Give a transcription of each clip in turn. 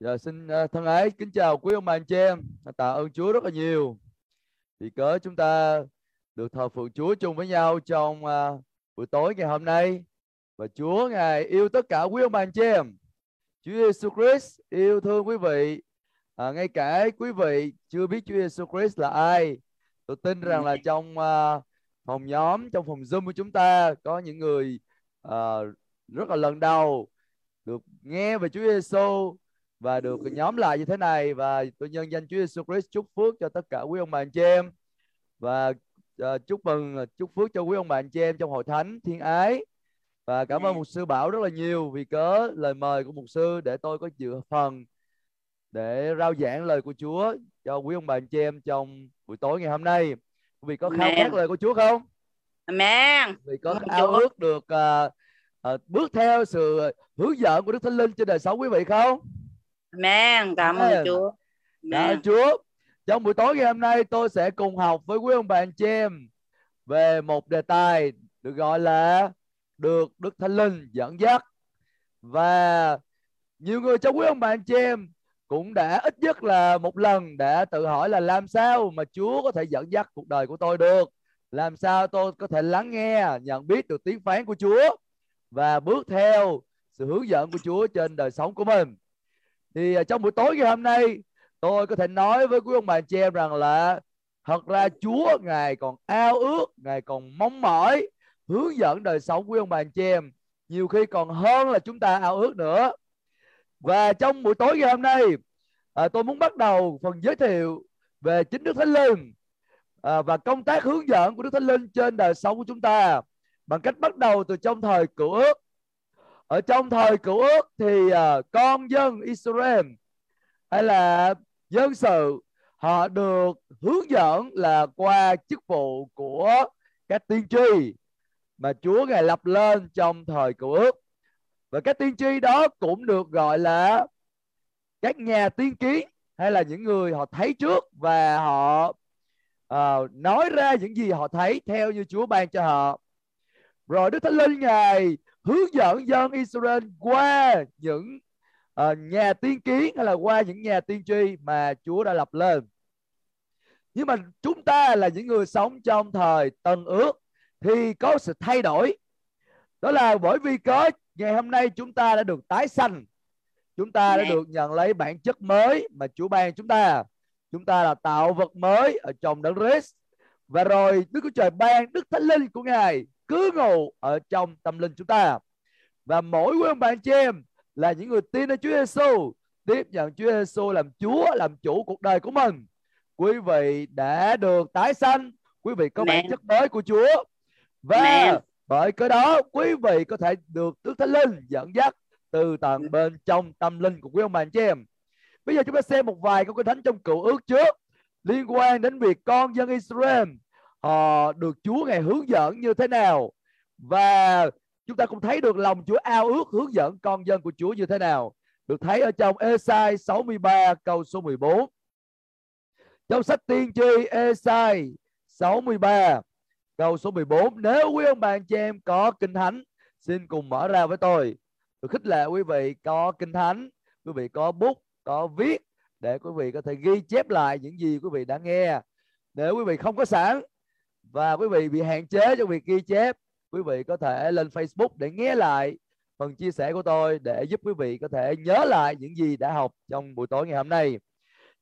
Giờ xin à, thân ái kính chào quý ông bà anh chị em. Tạ ơn Chúa rất là nhiều. Vì cớ chúng ta được thờ phượng Chúa chung với nhau trong uh, buổi tối ngày hôm nay. Và Chúa Ngài yêu tất cả quý ông bà anh chị em. Chúa Giêsu Christ yêu thương quý vị. À, ngay cả quý vị chưa biết Chúa Giêsu Christ là ai. Tôi tin rằng là trong uh, phòng nhóm, trong phòng Zoom của chúng ta có những người uh, rất là lần đầu được nghe về Chúa Giêsu và được nhóm lại như thế này và tôi nhân danh Chúa Jesus Christ chúc phước cho tất cả quý ông bà anh chị em và uh, chúc mừng chúc phước cho quý ông bà anh chị em trong hội thánh thiên ái và cảm ơn mục sư Bảo rất là nhiều vì cớ lời mời của mục sư để tôi có dự phần để rao giảng lời của Chúa cho quý ông bà anh chị em trong buổi tối ngày hôm nay quý vị có khao khát lời của Chúa không? Amen. Vì có ao ước được uh, uh, bước theo sự hướng dẫn của Đức Thánh Linh trên đời sống quý vị không? Amen. Cảm ơn Chúa. Cảm ơn Chúa. Trong buổi tối ngày hôm nay tôi sẽ cùng học với quý ông bà anh chị em về một đề tài được gọi là được Đức Thánh Linh dẫn dắt. Và nhiều người trong quý ông bà anh chị em cũng đã ít nhất là một lần đã tự hỏi là làm sao mà Chúa có thể dẫn dắt cuộc đời của tôi được. Làm sao tôi có thể lắng nghe, nhận biết được tiếng phán của Chúa và bước theo sự hướng dẫn của Chúa trên đời sống của mình thì à, trong buổi tối ngày hôm nay tôi có thể nói với quý ông bà chị em rằng là thật ra Chúa ngài còn ao ước ngài còn mong mỏi hướng dẫn đời sống quý ông bà chị em nhiều khi còn hơn là chúng ta ao ước nữa. Và trong buổi tối ngày hôm nay à, tôi muốn bắt đầu phần giới thiệu về chính Đức Thánh Linh à, và công tác hướng dẫn của Đức Thánh Linh trên đời sống của chúng ta bằng cách bắt đầu từ trong thời cựu ước ở trong thời cựu ước thì uh, con dân Israel hay là dân sự họ được hướng dẫn là qua chức vụ của các tiên tri mà Chúa ngài lập lên trong thời cựu ước. Và các tiên tri đó cũng được gọi là các nhà tiên kiến hay là những người họ thấy trước và họ uh, nói ra những gì họ thấy theo như Chúa ban cho họ. Rồi Đức Thánh Linh ngài hướng dẫn dân Israel qua những uh, nhà tiên kiến hay là qua những nhà tiên tri mà Chúa đã lập lên. Nhưng mà chúng ta là những người sống trong thời Tân Ước thì có sự thay đổi. Đó là bởi vì có ngày hôm nay chúng ta đã được tái sanh. Chúng ta đã được nhận lấy bản chất mới mà Chúa ban chúng ta. Chúng ta là tạo vật mới ở trong đấng Christ. Và rồi Đức Chúa Trời ban Đức Thánh Linh của Ngài cứ ngủ ở trong tâm linh chúng ta và mỗi quý ông bạn chị em là những người tin ở Chúa Giêsu tiếp nhận Chúa Giêsu làm Chúa làm chủ cuộc đời của mình quý vị đã được tái sanh quý vị có bản chất mới của Chúa và Amen. bởi cái đó quý vị có thể được Đức Thánh Linh dẫn dắt từ tận bên trong tâm linh của quý ông bà anh chị em. Bây giờ chúng ta xem một vài câu kinh thánh trong cựu ước trước liên quan đến việc con dân Israel họ được Chúa ngày hướng dẫn như thế nào? Và chúng ta cũng thấy được lòng Chúa ao ước hướng dẫn con dân của Chúa như thế nào. Được thấy ở trong Esai 63 câu số 14 trong sách tiên tri Esai 63 câu số 14 nếu quý ông bà anh chị em có kinh thánh, xin cùng mở ra với tôi. Tôi khích lệ quý vị có kinh thánh, quý vị có bút, có viết để quý vị có thể ghi chép lại những gì quý vị đã nghe. Nếu quý vị không có sẵn và quý vị bị hạn chế trong việc ghi chép, quý vị có thể lên Facebook để nghe lại phần chia sẻ của tôi để giúp quý vị có thể nhớ lại những gì đã học trong buổi tối ngày hôm nay.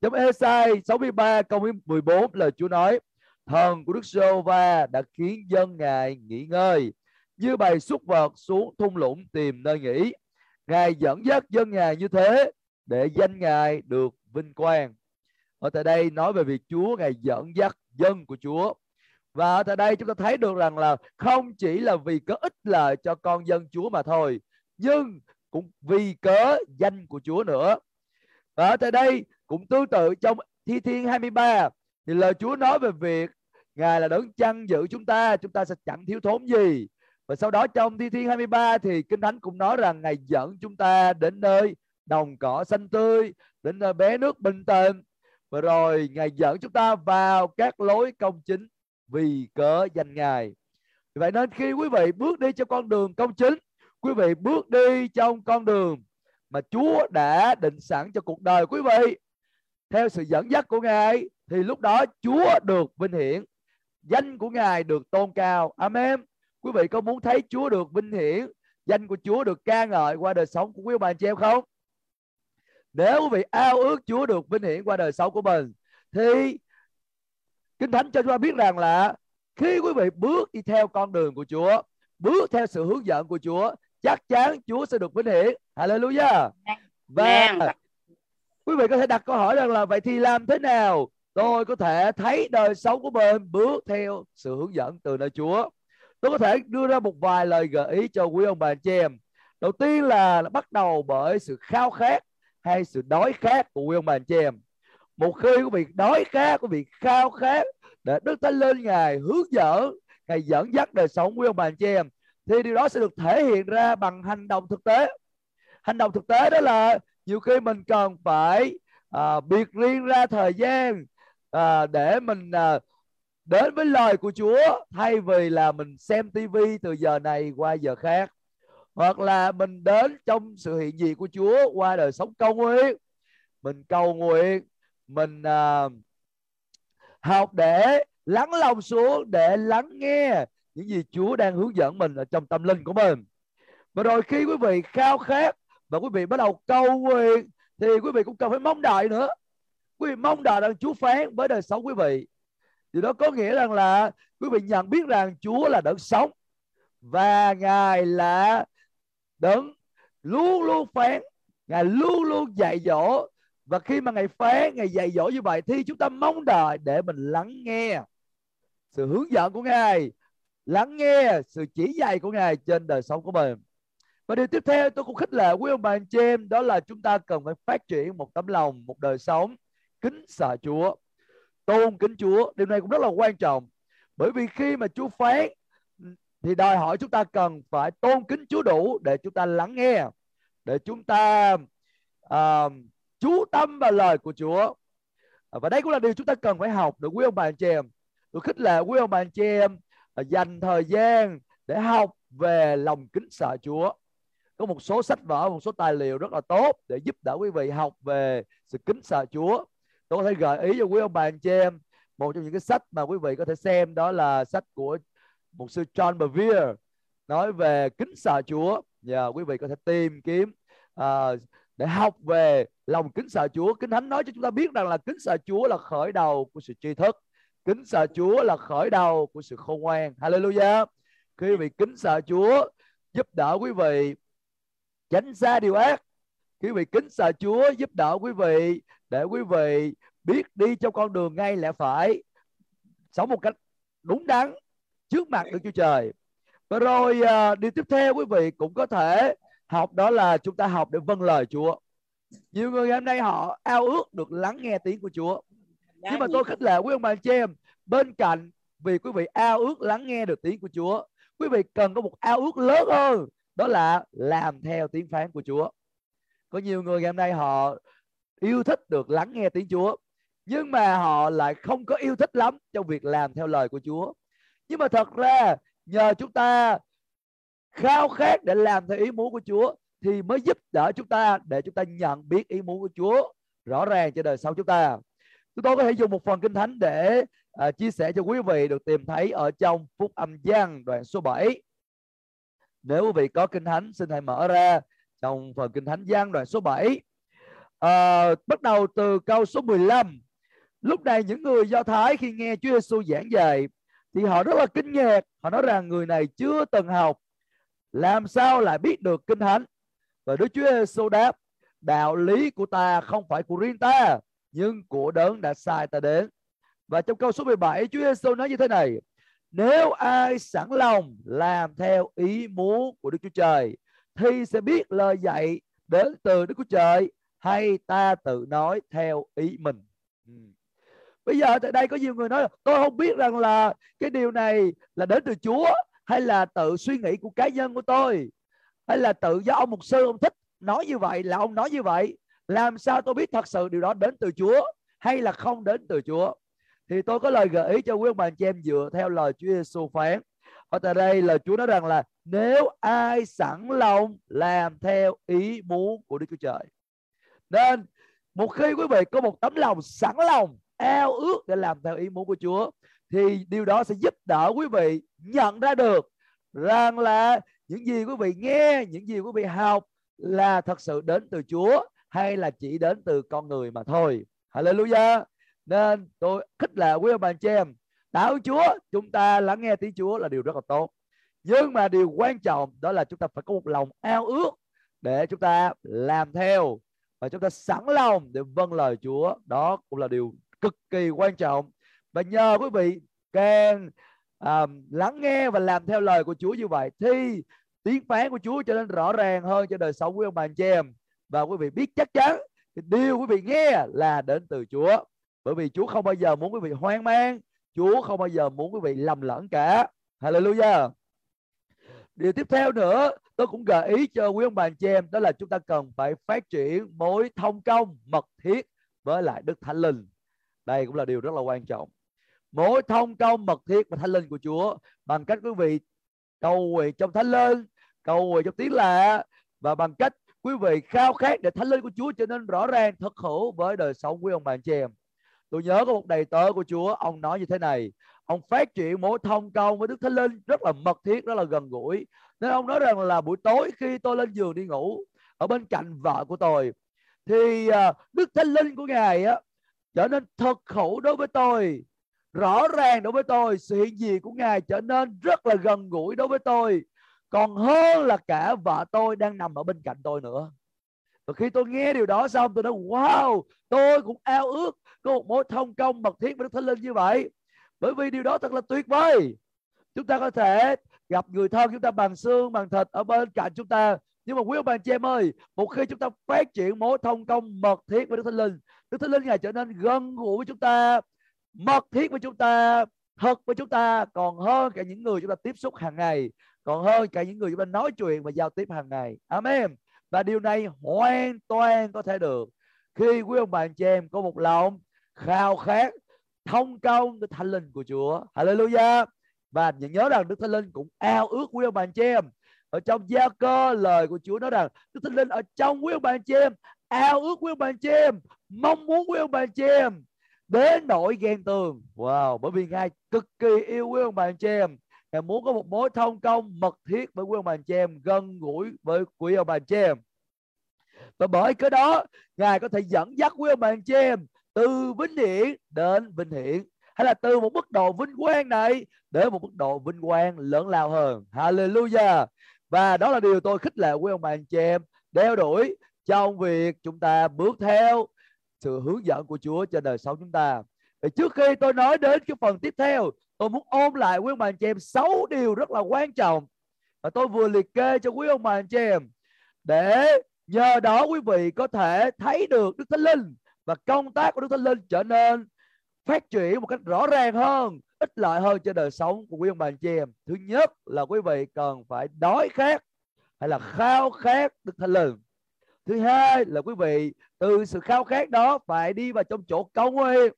Trong Esai 63 câu 14 lời Chúa nói, Thần của Đức giê va đã khiến dân Ngài nghỉ ngơi, như bầy xúc vật xuống thung lũng tìm nơi nghỉ. Ngài dẫn dắt dân Ngài như thế để danh Ngài được vinh quang. Ở tại đây nói về việc Chúa Ngài dẫn dắt dân của Chúa và tại đây chúng ta thấy được rằng là không chỉ là vì có ích lợi cho con dân Chúa mà thôi, nhưng cũng vì cớ danh của Chúa nữa. Và tại đây cũng tương tự trong Thi Thiên 23 thì lời Chúa nói về việc Ngài là đấng chăn giữ chúng ta chúng ta sẽ chẳng thiếu thốn gì. Và sau đó trong Thi Thiên 23 thì Kinh Thánh cũng nói rằng Ngài dẫn chúng ta đến nơi đồng cỏ xanh tươi, đến nơi bé nước bình tĩnh. Và rồi Ngài dẫn chúng ta vào các lối công chính vì cớ danh Ngài. Vậy nên khi quý vị bước đi trong con đường công chính, quý vị bước đi trong con đường mà Chúa đã định sẵn cho cuộc đời quý vị. Theo sự dẫn dắt của Ngài thì lúc đó Chúa được vinh hiển. Danh của Ngài được tôn cao. Amen. Quý vị có muốn thấy Chúa được vinh hiển danh của Chúa được ca ngợi qua đời sống của quý bà chị em không? Nếu quý vị ao ước Chúa được vinh hiển qua đời sống của mình thì Kinh Thánh cho chúng ta biết rằng là khi quý vị bước đi theo con đường của Chúa, bước theo sự hướng dẫn của Chúa, chắc chắn Chúa sẽ được vinh hiển. Hallelujah. Và quý vị có thể đặt câu hỏi rằng là vậy thì làm thế nào tôi có thể thấy đời sống của mình bước theo sự hướng dẫn từ nơi Chúa. Tôi có thể đưa ra một vài lời gợi ý cho quý ông bà anh chị em. Đầu tiên là bắt đầu bởi sự khao khát hay sự đói khát của quý ông bà anh chị em. Một khi quý vị đói khát, quý vị khao khát để Đức Thánh Linh Ngài hướng dẫn, Ngài dẫn dắt đời sống quý ông bà anh chị em thì điều đó sẽ được thể hiện ra bằng hành động thực tế. Hành động thực tế đó là nhiều khi mình cần phải à, biệt riêng ra thời gian à, để mình à, đến với lời của Chúa thay vì là mình xem tivi từ giờ này qua giờ khác hoặc là mình đến trong sự hiện diện của Chúa qua đời sống cầu nguyện mình cầu nguyện mình uh, học để lắng lòng xuống để lắng nghe những gì Chúa đang hướng dẫn mình ở trong tâm linh của mình. Và rồi khi quý vị khao khát và quý vị bắt đầu cầu nguyện thì quý vị cũng cần phải mong đợi nữa. Quý vị mong đợi rằng Chúa phán với đời sống quý vị. Điều đó có nghĩa rằng là quý vị nhận biết rằng Chúa là đấng sống và Ngài là đấng luôn luôn phán Ngài luôn luôn dạy dỗ và khi mà Ngài phán Ngài dạy dỗ như vậy thì chúng ta mong đợi để mình lắng nghe sự hướng dẫn của Ngài lắng nghe sự chỉ dạy của Ngài trên đời sống của mình. Và điều tiếp theo tôi cũng khích lệ quý ông bà anh chị em đó là chúng ta cần phải phát triển một tấm lòng một đời sống kính sợ Chúa tôn kính Chúa. Điều này cũng rất là quan trọng. Bởi vì khi mà Chúa phán thì đòi hỏi chúng ta cần phải tôn kính Chúa đủ để chúng ta lắng nghe để chúng ta uh, chú tâm vào lời của Chúa. À, và đây cũng là điều chúng ta cần phải học được quý ông bà anh chị em. Tôi khích lệ quý ông bà anh chị em à, dành thời gian để học về lòng kính sợ Chúa. Có một số sách vở một số tài liệu rất là tốt để giúp đỡ quý vị học về sự kính sợ Chúa. Tôi có thể gợi ý cho quý ông bà anh chị em một trong những cái sách mà quý vị có thể xem đó là sách của một sư John Bevere nói về kính sợ Chúa. Và quý vị có thể tìm kiếm uh, để học về lòng kính sợ Chúa. Kính thánh nói cho chúng ta biết rằng là kính sợ Chúa là khởi đầu của sự tri thức. Kính sợ Chúa là khởi đầu của sự khôn ngoan. Hallelujah. Khi quý vị kính sợ Chúa giúp đỡ quý vị tránh xa điều ác. Quý vị kính sợ Chúa giúp đỡ quý vị để quý vị biết đi trong con đường ngay lẽ phải. Sống một cách đúng đắn trước mặt Đức Chúa Trời. Và rồi à, uh, điều tiếp theo quý vị cũng có thể học đó là chúng ta học để vâng lời Chúa. Nhiều người hôm nay họ ao ước được lắng nghe tiếng của Chúa. Nhưng mà tôi khích lệ quý ông bà chị em bên cạnh vì quý vị ao ước lắng nghe được tiếng của Chúa quý vị cần có một ao ước lớn hơn đó là làm theo tiếng phán của Chúa. Có nhiều người ngày hôm nay họ yêu thích được lắng nghe tiếng Chúa nhưng mà họ lại không có yêu thích lắm trong việc làm theo lời của Chúa. Nhưng mà thật ra nhờ chúng ta khao khát để làm theo ý muốn của Chúa thì mới giúp đỡ chúng ta để chúng ta nhận biết ý muốn của Chúa rõ ràng cho đời sau chúng ta. Chúng tôi có thể dùng một phần kinh thánh để uh, chia sẻ cho quý vị được tìm thấy ở trong Phúc Âm Giăng đoạn số 7. Nếu quý vị có kinh thánh xin hãy mở ra trong phần kinh thánh Giăng đoạn số 7. Uh, à, bắt đầu từ câu số 15. Lúc này những người Do Thái khi nghe Chúa Giêsu giảng dạy thì họ rất là kinh ngạc họ nói rằng người này chưa từng học làm sao lại biết được kinh thánh? Và Đức Chúa Giêsu đáp, đạo lý của ta không phải của riêng ta, nhưng của đấng đã sai ta đến. Và trong câu số 17 Chúa Giêsu nói như thế này, nếu ai sẵn lòng làm theo ý muốn của Đức Chúa Trời, thì sẽ biết lời dạy đến từ Đức Chúa Trời, hay ta tự nói theo ý mình. Ừ. Bây giờ tại đây có nhiều người nói là tôi không biết rằng là cái điều này là đến từ Chúa hay là tự suy nghĩ của cá nhân của tôi? Hay là tự do ông mục sư ông thích nói như vậy, là ông nói như vậy? Làm sao tôi biết thật sự điều đó đến từ Chúa hay là không đến từ Chúa? Thì tôi có lời gợi ý cho quý ông bà chị em dựa theo lời Chúa Giêsu phán. Ở tại đây là Chúa nói rằng là nếu ai sẵn lòng làm theo ý muốn của Đức Chúa Trời. Nên một khi quý vị có một tấm lòng sẵn lòng, ao ước để làm theo ý muốn của Chúa thì điều đó sẽ giúp đỡ quý vị nhận ra được rằng là những gì quý vị nghe, những gì quý vị học là thật sự đến từ Chúa hay là chỉ đến từ con người mà thôi. Hallelujah. Nên tôi khích lệ quý ông bà chị em, đạo Chúa, chúng ta lắng nghe tiếng Chúa là điều rất là tốt. Nhưng mà điều quan trọng đó là chúng ta phải có một lòng ao ước để chúng ta làm theo và chúng ta sẵn lòng để vâng lời Chúa. Đó cũng là điều cực kỳ quan trọng và nhờ quý vị càng à, lắng nghe và làm theo lời của Chúa như vậy thì tiếng phán của Chúa trở nên rõ ràng hơn cho đời sống của ông bà anh chị em. Và quý vị biết chắc chắn điều quý vị nghe là đến từ Chúa. Bởi vì Chúa không bao giờ muốn quý vị hoang mang Chúa không bao giờ muốn quý vị lầm lẫn cả. Hallelujah. Điều tiếp theo nữa tôi cũng gợi ý cho quý ông bà anh chị em đó là chúng ta cần phải phát triển mối thông công mật thiết với lại Đức Thánh Linh. Đây cũng là điều rất là quan trọng mỗi thông câu mật thiết và Thánh Linh của Chúa. Bằng cách quý vị cầu nguyện trong Thánh Linh, cầu nguyện trong tiếng lạ, và bằng cách quý vị khao khát để Thánh Linh của Chúa trở nên rõ ràng, thật hữu với đời sống quý ông bà anh chị em. Tôi nhớ có một đầy tớ của Chúa, ông nói như thế này, ông phát triển mối thông công với Đức Thánh Linh rất là mật thiết, rất là gần gũi. Nên ông nói rằng là buổi tối khi tôi lên giường đi ngủ, ở bên cạnh vợ của tôi, thì à, Đức Thánh Linh của Ngài á, trở nên thật khẩu đối với tôi rõ ràng đối với tôi, sự hiện diện của Ngài trở nên rất là gần gũi đối với tôi. Còn hơn là cả vợ tôi đang nằm ở bên cạnh tôi nữa. Và khi tôi nghe điều đó xong, tôi nói, wow, tôi cũng ao ước có một mối thông công mật thiết với Đức Thánh Linh như vậy. Bởi vì điều đó thật là tuyệt vời. Chúng ta có thể gặp người thân chúng ta bằng xương, bằng thịt ở bên cạnh chúng ta. Nhưng mà quý ông bà chị em ơi, một khi chúng ta phát triển mối thông công mật thiết với Đức Thánh Linh, Đức Thánh Linh ngài trở nên gần gũi với chúng ta mật thiết với chúng ta, thật với chúng ta, còn hơn cả những người chúng ta tiếp xúc hàng ngày, còn hơn cả những người chúng ta nói chuyện và giao tiếp hàng ngày. Amen. Và điều này hoàn toàn có thể được khi quý ông bà anh chị em có một lòng khao khát thông công với thánh linh của Chúa. Hallelujah. Và nhớ rằng Đức Thánh Linh cũng ao ước quý ông bà anh chị em ở trong gia cơ lời của Chúa nói rằng Đức Thánh Linh ở trong quý ông bà anh chị em, ao ước quý ông bà anh chị em, mong muốn quý ông bà anh chị em đến nỗi ghen tường. Wow, bởi vì ngài cực kỳ yêu quý ông bà anh chị em. Ngài muốn có một mối thông công mật thiết với quý ông bà anh chị em, gần gũi với quý ông bà anh chị em. Và bởi cái đó, ngài có thể dẫn dắt quý ông bà anh chị em từ vinh hiển đến vinh hiển. Hay là từ một mức độ vinh quang này đến một mức độ vinh quang lớn lao hơn. Hallelujah. Và đó là điều tôi khích lệ quý ông bà anh chị em. Đeo đuổi trong việc chúng ta bước theo sự hướng dẫn của Chúa trên đời sống chúng ta. Thì trước khi tôi nói đến cái phần tiếp theo, tôi muốn ôm lại quý ông bà anh chị em sáu điều rất là quan trọng mà tôi vừa liệt kê cho quý ông bà anh chị em để nhờ đó quý vị có thể thấy được Đức Thánh Linh và công tác của Đức Thánh Linh trở nên phát triển một cách rõ ràng hơn, ích lợi hơn cho đời sống của quý ông bà anh chị em. Thứ nhất là quý vị cần phải đói khát hay là khao khát Đức Thánh Linh thứ hai là quý vị từ sự khao khát đó phải đi vào trong chỗ cầu nguyện.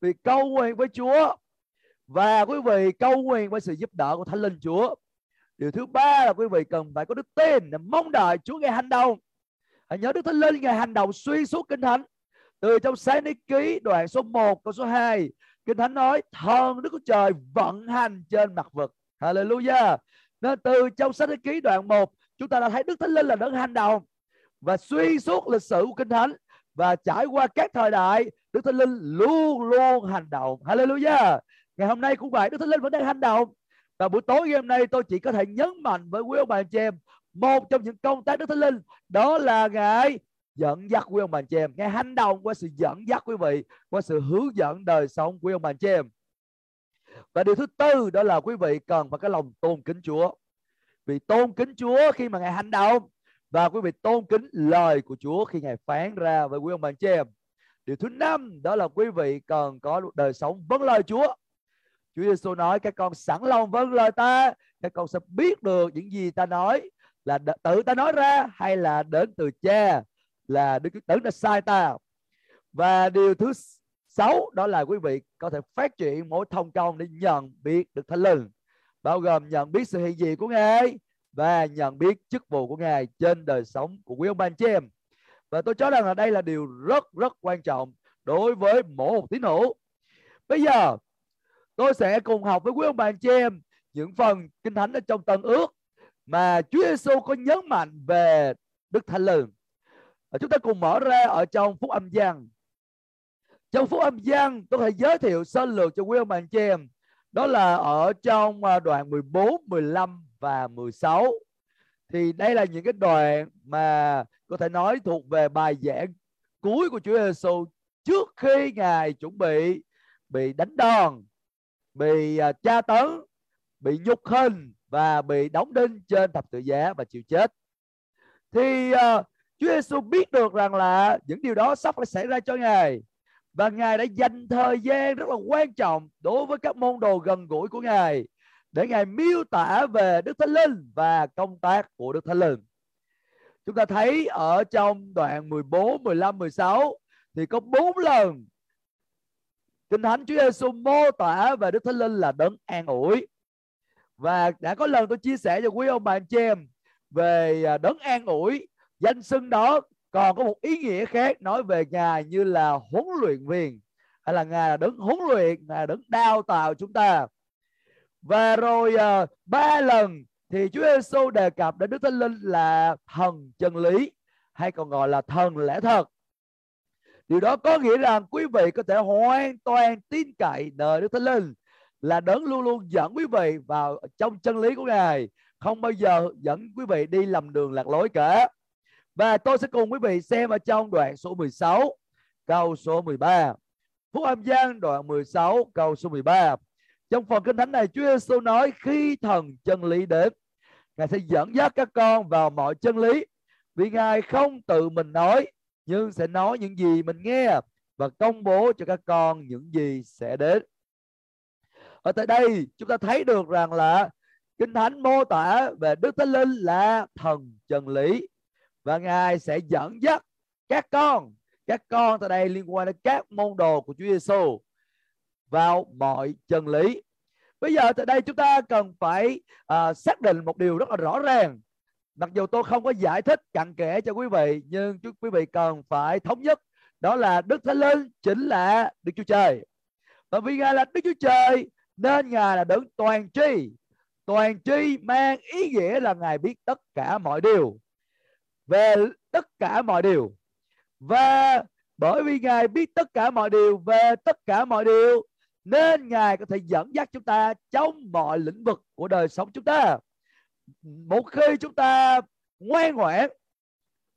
Vì cầu nguyện với Chúa và quý vị cầu nguyện với sự giúp đỡ của Thánh Linh Chúa. Điều thứ ba là quý vị cần phải có đức tin để mong đợi Chúa ngài hành động. Hãy nhớ Đức Thánh Linh ngày hành động suy suốt kinh thánh. Từ trong sáng ni ký đoạn số 1 câu số 2 kinh thánh nói, thần Đức Chúa Trời vận hành trên mặt vực. Hallelujah. Nên từ trong sách ni ký đoạn 1 chúng ta đã thấy Đức Thánh Linh là đấng hành động và suy suốt lịch sử của kinh thánh và trải qua các thời đại, Đức Thánh Linh luôn luôn hành động. Hallelujah. Ngày hôm nay cũng vậy, Đức Thánh Linh vẫn đang hành động. Và buổi tối ngày hôm nay tôi chỉ có thể nhấn mạnh với quý ông bà anh chị em, một trong những công tác Đức Thánh Linh, đó là ngài dẫn dắt quý ông bà anh chị em. Ngài hành động qua sự dẫn dắt quý vị, qua sự hướng dẫn đời sống quý ông bà anh chị em. Và điều thứ tư, đó là quý vị cần phải có lòng tôn kính Chúa. Vì tôn kính Chúa khi mà ngài hành động và quý vị tôn kính lời của Chúa khi Ngài phán ra với quý ông bà chị em. Điều thứ năm đó là quý vị cần có đời sống vâng lời Chúa. Chúa Giêsu nói các con sẵn lòng vâng lời ta, các con sẽ biết được những gì ta nói là tự ta nói ra hay là đến từ cha là Đức Chúa đã sai ta. Và điều thứ sáu đó là quý vị có thể phát triển mối thông công để nhận biết được Thánh Linh. bao gồm nhận biết sự hiện diện của Ngài và nhận biết chức vụ của Ngài trên đời sống của quý ông bà anh chị em. Và tôi cho rằng là đây là điều rất rất quan trọng đối với mỗi một tín hữu. Bây giờ tôi sẽ cùng học với quý ông bà anh chị em những phần kinh thánh ở trong Tân ước mà Chúa Giêsu có nhấn mạnh về Đức Thánh Linh. Chúng ta cùng mở ra ở trong Phúc Âm Giăng. Trong Phúc Âm Giăng tôi sẽ giới thiệu sơ lược cho quý ông bà anh chị em. Đó là ở trong à, đoạn 14, 15 và 16. Thì đây là những cái đoạn mà có thể nói thuộc về bài giảng cuối của Chúa Giêsu trước khi ngài chuẩn bị bị đánh đòn, bị à, tra tấn, bị nhục hình và bị đóng đinh trên thập tự giá và chịu chết. Thì uh, Chúa Giêsu biết được rằng là những điều đó sắp phải xảy ra cho ngài và ngài đã dành thời gian rất là quan trọng đối với các môn đồ gần gũi của ngài để ngài miêu tả về Đức Thánh Linh và công tác của Đức Thánh Linh. Chúng ta thấy ở trong đoạn 14, 15, 16 thì có bốn lần Kinh Thánh Chúa Giêsu mô tả về Đức Thánh Linh là đấng an ủi. Và đã có lần tôi chia sẻ cho quý ông bà anh chị em về à, đấng an ủi. Danh xưng đó còn có một ý nghĩa khác nói về Ngài như là huấn luyện viên hay là Ngài là đấng huấn luyện, Ngài là đấng đào tạo chúng ta. Và rồi uh, ba lần thì Chúa Giêsu đề cập đến Đức Thánh Linh là thần chân lý hay còn gọi là thần lẽ thật. Điều đó có nghĩa rằng quý vị có thể hoàn toàn tin cậy nơi Đức Thánh Linh là đấng luôn luôn dẫn quý vị vào trong chân lý của Ngài, không bao giờ dẫn quý vị đi lầm đường lạc lối cả. Và tôi sẽ cùng quý vị xem ở trong đoạn số 16, câu số 13. Phúc âm Giang đoạn 16, câu số 13. Trong phần kinh thánh này Chúa Giêsu nói khi thần chân lý đến, Ngài sẽ dẫn dắt các con vào mọi chân lý. Vì Ngài không tự mình nói, nhưng sẽ nói những gì mình nghe và công bố cho các con những gì sẽ đến. Ở tại đây chúng ta thấy được rằng là Kinh Thánh mô tả về Đức Thánh Linh là thần chân lý và Ngài sẽ dẫn dắt các con, các con tại đây liên quan đến các môn đồ của Chúa Giêsu vào mọi chân lý. Bây giờ tại đây chúng ta cần phải uh, xác định một điều rất là rõ ràng. Mặc dù tôi không có giải thích cặn kẽ cho quý vị nhưng chúng quý vị cần phải thống nhất. Đó là Đức Thánh Linh chính là Đức Chúa Trời. Và vì Ngài là Đức Chúa Trời nên Ngài là đấng toàn tri. Toàn tri mang ý nghĩa là Ngài biết tất cả mọi điều. Về tất cả mọi điều. Và bởi vì Ngài biết tất cả mọi điều về tất cả mọi điều nên Ngài có thể dẫn dắt chúng ta trong mọi lĩnh vực của đời sống chúng ta một khi chúng ta ngoan ngoãn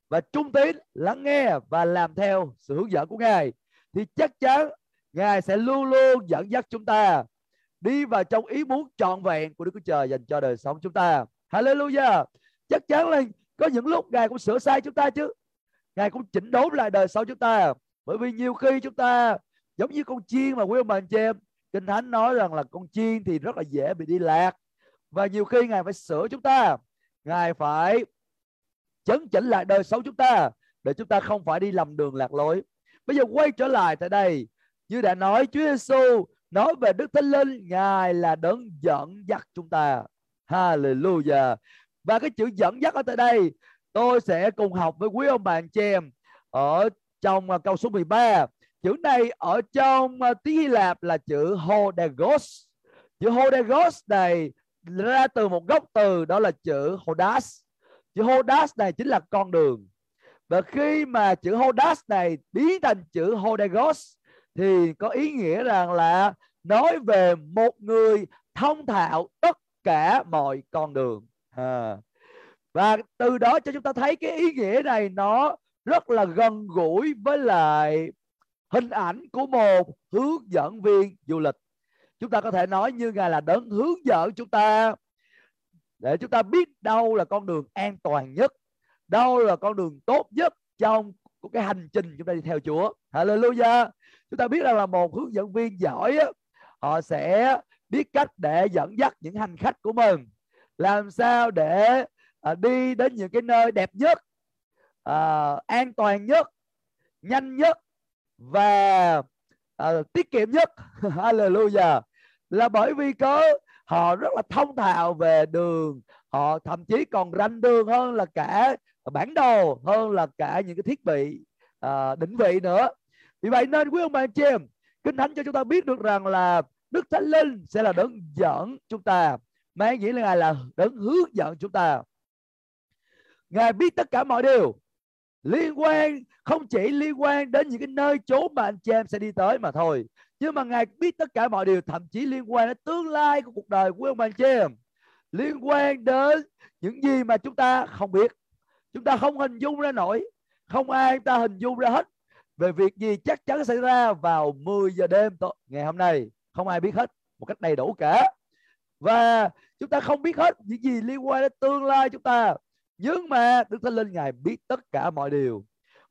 và trung tín, lắng nghe và làm theo sự hướng dẫn của ngài, thì chắc chắn ngài sẽ luôn luôn dẫn dắt chúng ta đi vào trong ý muốn trọn vẹn của Đức Chúa Trời dành cho đời sống chúng ta. Hallelujah. Chắc chắn là có những lúc ngài cũng sửa sai chúng ta chứ. Ngài cũng chỉnh đốn lại đời sống chúng ta. Bởi vì nhiều khi chúng ta giống như con chiên mà quý ông bà anh chị em, Kinh Thánh nói rằng là con chiên thì rất là dễ bị đi lạc. Và nhiều khi ngài phải sửa chúng ta. Ngài phải chấn chỉnh lại đời sống chúng ta để chúng ta không phải đi lầm đường lạc lối. Bây giờ quay trở lại tại đây như đã nói Chúa Giêsu nói về Đức Thánh Linh ngài là đấng dẫn dắt chúng ta. Hallelujah. Và cái chữ dẫn dắt ở tại đây tôi sẽ cùng học với quý ông bạn chị em ở trong à, câu số 13 chữ này ở trong à, tiếng Hy Lạp là chữ hodagos chữ hodagos này ra từ một gốc từ, đó là chữ Hodas. Chữ Hodas này chính là con đường. Và khi mà chữ Hodas này biến thành chữ hodagos thì có ý nghĩa rằng là nói về một người thông thạo tất cả mọi con đường. À. và từ đó cho chúng ta thấy cái ý nghĩa này nó rất là gần gũi với lại hình ảnh của một hướng dẫn viên du lịch. Chúng ta có thể nói như ngài là đấng hướng dẫn chúng ta. Để chúng ta biết đâu là con đường an toàn nhất đâu là con đường tốt nhất trong cái hành trình chúng ta đi theo Chúa. Hallelujah. Chúng ta biết rằng là một hướng dẫn viên giỏi họ sẽ biết cách để dẫn dắt những hành khách của mình. Làm sao để à, đi đến những cái nơi đẹp nhất à, an toàn nhất nhanh nhất và à, tiết kiệm nhất. Hallelujah. Là bởi vì có họ rất là thông thạo về đường. Họ thậm chí còn ranh đường hơn là cả bản đồ hơn là cả những cái thiết bị à, định vị nữa. Vì vậy nên quý ông bà anh chị em kinh thánh cho chúng ta biết được rằng là đức thánh linh sẽ là đấng dẫn chúng ta. Mang nghĩa là ngài là đấng hướng dẫn chúng ta. Ngài biết tất cả mọi điều liên quan, không chỉ liên quan đến những cái nơi chốn mà anh chị em sẽ đi tới mà thôi. Nhưng mà ngài biết tất cả mọi điều, thậm chí liên quan đến tương lai của cuộc đời của ông anh chị em liên quan đến những gì mà chúng ta không biết. Chúng ta không hình dung ra nổi. Không ai ta hình dung ra hết. Về việc gì chắc chắn xảy ra vào 10 giờ đêm ngày hôm nay. Không ai biết hết. Một cách đầy đủ cả. Và chúng ta không biết hết những gì liên quan đến tương lai chúng ta nhưng mà Đức Thánh Linh Ngài biết tất cả mọi điều.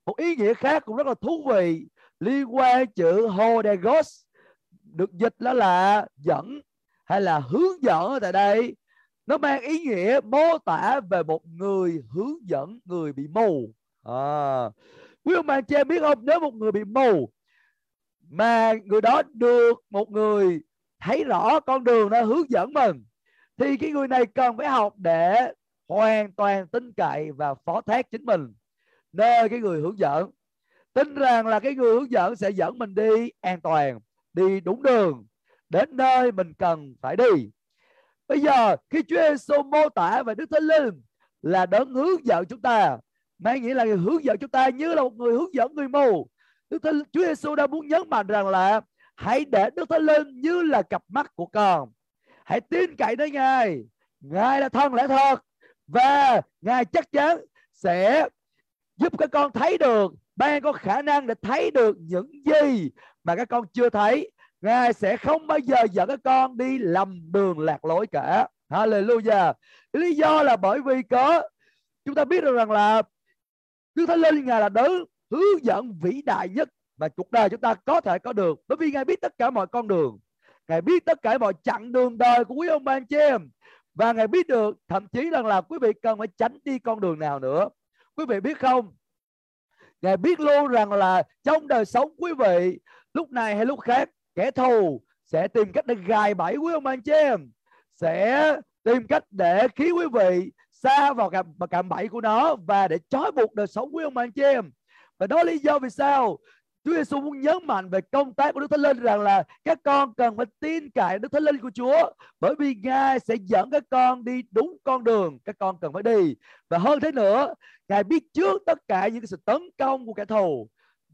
Một ý nghĩa khác cũng rất là thú vị liên quan chữ Hodegos được dịch đó là dẫn hay là hướng dẫn tại đây. Nó mang ý nghĩa mô tả về một người hướng dẫn người bị mù. À, quý ông bà chị em biết không? Nếu một người bị mù mà người đó được một người thấy rõ con đường nó hướng dẫn mình thì cái người này cần phải học để hoàn toàn tin cậy và phó thác chính mình. Nơi cái người hướng dẫn. Tin rằng là cái người hướng dẫn sẽ dẫn mình đi an toàn, đi đúng đường. Đến nơi mình cần phải đi. Bây giờ, khi Chúa Giêsu mô tả về Đức Thánh Linh là đấng hướng dẫn chúng ta, mang nghĩa là người hướng dẫn chúng ta như là một người hướng dẫn người mù. Đức Thánh, Chúa Giêsu đã muốn nhấn mạnh rằng là hãy để Đức Thánh Linh như là cặp mắt của con. Hãy tin cậy nơi Ngài. Ngài là thân lẽ thật và Ngài chắc chắn sẽ giúp các con thấy được, ban có khả năng để thấy được những gì mà các con chưa thấy. Ngài sẽ không bao giờ dẫn các con đi lầm đường lạc lối cả. Hallelujah. Lý do là bởi vì có, chúng ta biết được rằng là Đức Thánh Linh Ngài là đấng hướng dẫn vĩ đại nhất mà cuộc đời chúng ta có thể có được. Bởi vì Ngài biết tất cả mọi con đường. Ngài biết tất cả mọi chặng đường đời của quý ông bà anh chị em và Ngài biết được thậm chí rằng là quý vị cần phải tránh đi con đường nào nữa. Quý vị biết không? Ngài biết luôn rằng là trong đời sống quý vị lúc này hay lúc khác kẻ thù sẽ tìm cách để gài bẫy quý ông anh chị em sẽ tìm cách để khiến quý vị xa vào cạm, cạm bẫy của nó và để trói buộc đời sống quý ông anh chị em. Và đó là lý do vì sao Chúa Giêsu muốn nhấn mạnh về công tác của Đức Thánh Linh rằng là các con cần phải tin cậy Đức Thánh Linh của Chúa bởi vì Ngài sẽ dẫn các con đi đúng con đường các con cần phải đi và hơn thế nữa, Ngài biết trước tất cả những sự tấn công của kẻ thù,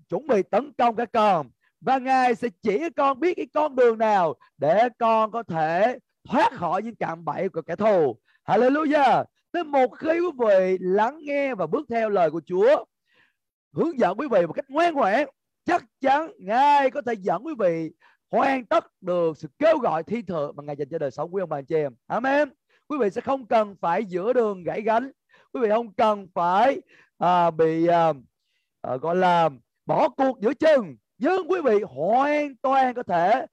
chuẩn bị tấn công các con và Ngài sẽ chỉ các con biết cái con đường nào để con có thể thoát khỏi những cạm bẫy của kẻ thù. Hallelujah. Nên một khi quý vị lắng nghe và bước theo lời của Chúa, hướng dẫn quý vị một cách ngoan ngoãn chắc chắn Ngài có thể dẫn quý vị hoàn tất được sự kêu gọi thi thượng mà Ngài dành cho đời sống quý ông bà anh chị em. Amen. Quý vị sẽ không cần phải giữa đường gãy gánh. Quý vị không cần phải à, bị à, à, gọi là bỏ cuộc giữa chừng nhưng quý vị hoàn toàn có thể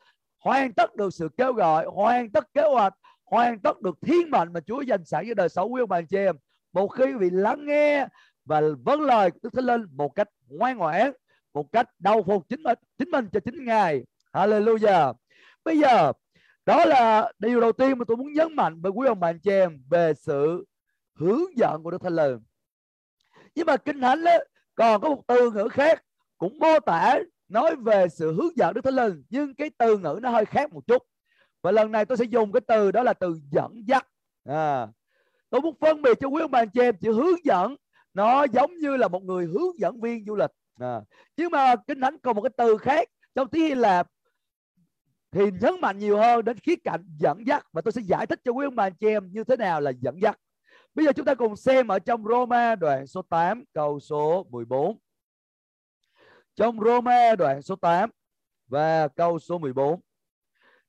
hoàn tất được sự kêu gọi hoàn tất kế hoạch hoàn tất được thiên mệnh mà Chúa dành sẵn cho đời sống quý ông bà anh chị em một khi quý vị lắng nghe và vâng lời Đức Thánh Linh một cách ngoan ngoãn một cách đau phục chính mình chính mình cho chính ngài. Hallelujah. Bây giờ đó là điều đầu tiên mà tôi muốn nhấn mạnh với quý ông bà anh chị em về sự hướng dẫn của Đức Thánh Linh. Nhưng mà kinh thánh đó, còn có một từ ngữ khác cũng mô tả nói về sự hướng dẫn Đức Thánh Linh nhưng cái từ ngữ nó hơi khác một chút. Và lần này tôi sẽ dùng cái từ đó là từ dẫn dắt. À, tôi muốn phân biệt cho quý ông bà anh chị em chữ hướng dẫn nó giống như là một người hướng dẫn viên du lịch à, nhưng mà kinh thánh còn một cái từ khác trong tiếng Hy Lạp thì nhấn mạnh nhiều hơn đến khía cạnh dẫn dắt và tôi sẽ giải thích cho quý ông bà anh chị em như thế nào là dẫn dắt bây giờ chúng ta cùng xem ở trong Roma đoạn số 8 câu số 14 trong Roma đoạn số 8 và câu số 14.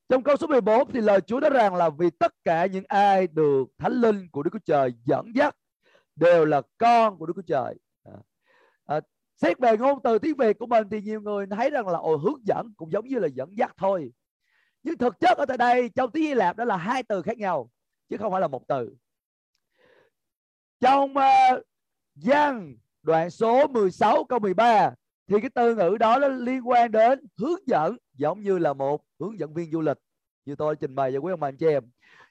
Trong câu số 14 thì lời Chúa nói rằng là vì tất cả những ai được Thánh Linh của Đức Chúa Trời dẫn dắt đều là con của Đức Chúa Trời. À, xét về ngôn từ tiếng Việt của mình thì nhiều người thấy rằng là ồ hướng dẫn cũng giống như là dẫn dắt thôi. Nhưng thực chất ở tại đây trong tiếng Hy Lạp đó là hai từ khác nhau chứ không phải là một từ. Trong ờ, uh, gian đoạn số 16 câu 13 thì cái từ ngữ đó nó liên quan đến hướng dẫn giống như là một hướng dẫn viên du lịch như tôi trình bày cho quý ông bà anh chị em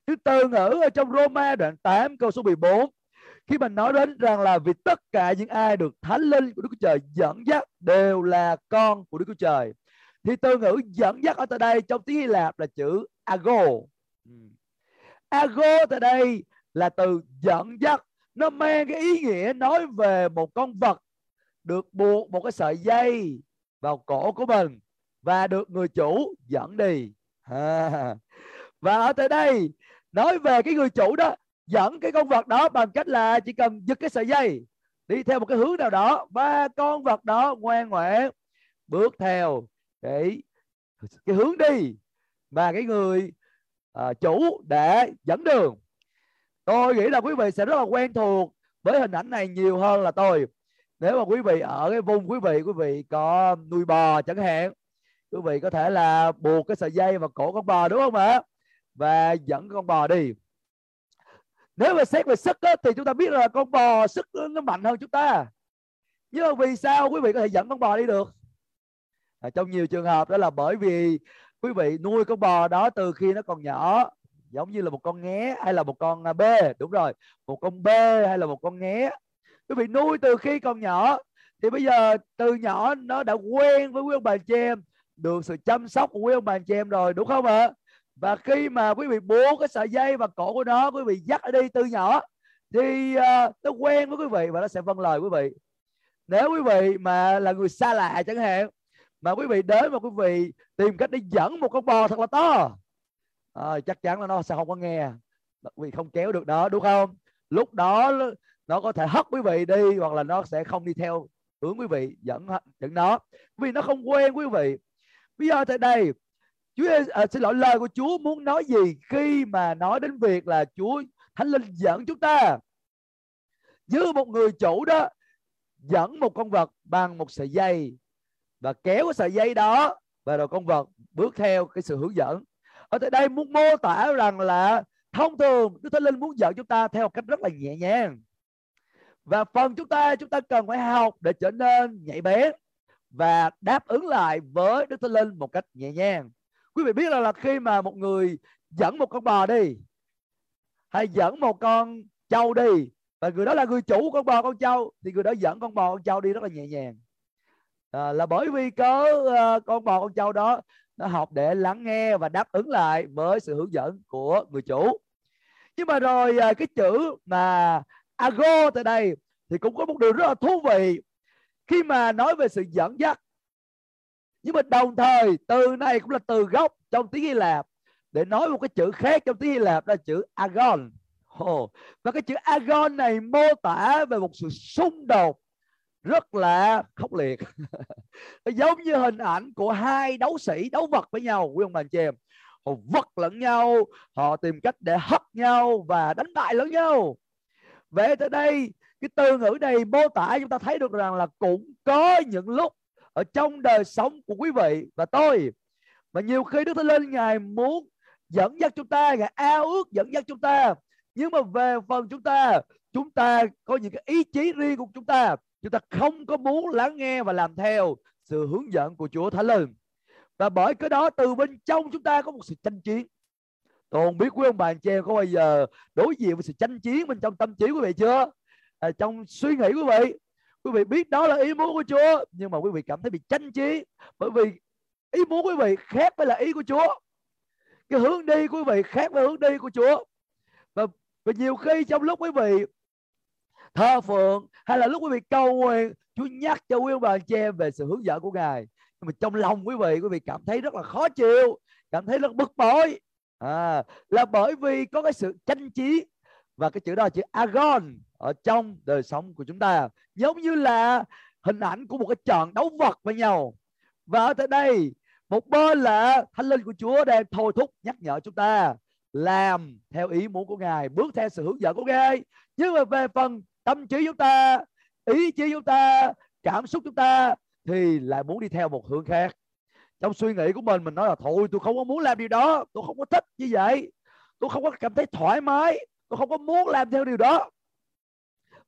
chứ từ ngữ ở trong Roma đoạn 8 câu số 14 khi mình nói đến rằng là vì tất cả những ai được thánh linh của Đức Chúa Trời dẫn dắt đều là con của Đức Chúa Trời thì từ ngữ dẫn dắt ở tại đây trong tiếng Hy Lạp là chữ ago ừ. ago tại đây là từ dẫn dắt nó mang cái ý nghĩa nói về một con vật được buộc một cái sợi dây vào cổ của mình và được người chủ dẫn đi à. và ở tại đây nói về cái người chủ đó dẫn cái con vật đó bằng cách là chỉ cần giật cái sợi dây đi theo một cái hướng nào đó và con vật đó ngoan ngoãn bước theo cái cái hướng đi mà cái người à, chủ để dẫn đường. Tôi nghĩ là quý vị sẽ rất là quen thuộc với hình ảnh này nhiều hơn là tôi. Nếu mà quý vị ở cái vùng quý vị quý vị có nuôi bò chẳng hạn quý vị có thể là buộc cái sợi dây vào cổ con bò đúng không ạ? Và dẫn con bò đi nếu mà xét về sức á, thì chúng ta biết là con bò sức nó mạnh hơn chúng ta. Nhưng mà vì sao quý vị có thể dẫn con bò đi được? À, trong nhiều trường hợp đó là bởi vì quý vị nuôi con bò đó từ khi nó còn nhỏ giống như là một con nghé hay là một con à, bê. Đúng rồi một con bê hay là một con nghé. Quý vị nuôi từ khi còn nhỏ thì bây giờ từ nhỏ nó đã quen với quý ông bà chị em được sự chăm sóc của quý ông bà chị em rồi đúng không ạ? Và khi mà quý vị buộc cái sợi dây và cổ của nó quý vị dắt đi từ nhỏ thì ờ, uh, nó quen với quý vị và nó sẽ vâng lời quý vị. Nếu quý vị mà là người xa lạ chẳng hạn mà quý vị đến mà quý vị tìm cách để dẫn một con bò thật là to à, chắc chắn là nó sẽ không có nghe quý vị không kéo được đó đúng không? Lúc đó nó có thể hất quý vị đi hoặc là nó sẽ không đi theo hướng quý vị dẫn dẫn nó. Vì nó không quen quý vị. Bây giờ tại đây Chúa à, xin lỗi lời của Chúa muốn nói gì khi mà nói đến việc là Chúa Thánh Linh dẫn chúng ta? Như một người chủ đó dẫn một con vật bằng một sợi dây và kéo cái sợi dây đó và rồi con vật bước theo cái sự hướng dẫn. Ở tại đây muốn mô tả rằng là thông thường Đức Thánh Linh muốn dẫn chúng ta theo một cách rất là nhẹ nhàng. Và phần chúng ta chúng ta cần phải học để trở nên nhạy bén và đáp ứng lại với Đức Thánh Linh một cách nhẹ nhàng quý vị biết là, là khi mà một người dẫn một con bò đi hay dẫn một con trâu đi và người đó là người chủ con bò con trâu thì người đó dẫn con bò con trâu đi rất là nhẹ nhàng. À, là bởi vì có uh, ờ, con bò con trâu đó nó học để lắng nghe và đáp ứng lại với sự hướng dẫn của người chủ. Nhưng mà rồi uh, cái chữ mà ago tại đây thì cũng có một điều rất là thú vị. Khi mà nói về sự dẫn dắt nhưng mà đồng thời, từ này cũng là từ gốc trong tiếng Hy Lạp. Để nói một cái chữ khác trong tiếng Hy Lạp là chữ agon. Oh. và cái chữ agon này mô tả về một sự xung đột rất là khốc liệt. Giống như hình ảnh của hai đấu sĩ đấu vật với nhau, quý ông bà chị em. Họ vật lẫn nhau, họ tìm cách để hất nhau và đánh bại lẫn nhau. Vậy tới đây, cái từ ngữ này mô tả chúng ta thấy được rằng là cũng có những lúc ở trong đời sống của quý vị và tôi. Mà nhiều khi Đức Thánh Linh Ngài muốn dẫn dắt chúng ta Ngài ao ước dẫn dắt chúng ta. Nhưng mà về phần chúng ta chúng ta có những cái ý chí riêng của chúng ta. Chúng ta không có muốn lắng nghe và làm theo sự hướng dẫn của Chúa Thánh Linh. Và bởi cái đó từ bên trong chúng ta có một sự tranh chiến. Tôi không biết quý ông bà anh chị em có bao giờ đối diện với sự tranh chiến bên trong tâm trí quý vị chưa? À, trong suy nghĩ quý vị quý vị biết đó là ý muốn của Chúa nhưng mà quý vị cảm thấy bị tranh trí bởi vì ý muốn quý vị khác với là ý của Chúa. Cái hướng đi của quý vị khác với hướng đi của Chúa. Và, và nhiều khi trong lúc quý vị thờ phượng hay là lúc quý vị cầu nguyện Chúa nhắc cho quý ông bà chị em về sự hướng dẫn của Ngài. Nhưng mà trong lòng quý vị quý vị cảm thấy rất là khó chịu cảm thấy rất bực bội. À, là bởi vì có cái sự tranh trí và cái chữ đó là chữ agon ở trong đời sống của chúng ta. Giống như là hình ảnh của một cái trận đấu vật với nhau. Và ở tại đây, một bên là thánh linh của Chúa đang thôi thúc nhắc nhở chúng ta làm theo ý muốn của Ngài, bước theo sự hướng dẫn của Ngài. Nhưng mà về phần tâm trí chúng ta, ý chí chúng ta, cảm xúc chúng ta thì lại muốn đi theo một hướng khác. Trong suy nghĩ của mình mình nói là thôi, tôi không có muốn làm điều đó. Tôi không có thích như vậy. Tôi không có cảm thấy thoải mái con không có muốn làm theo điều đó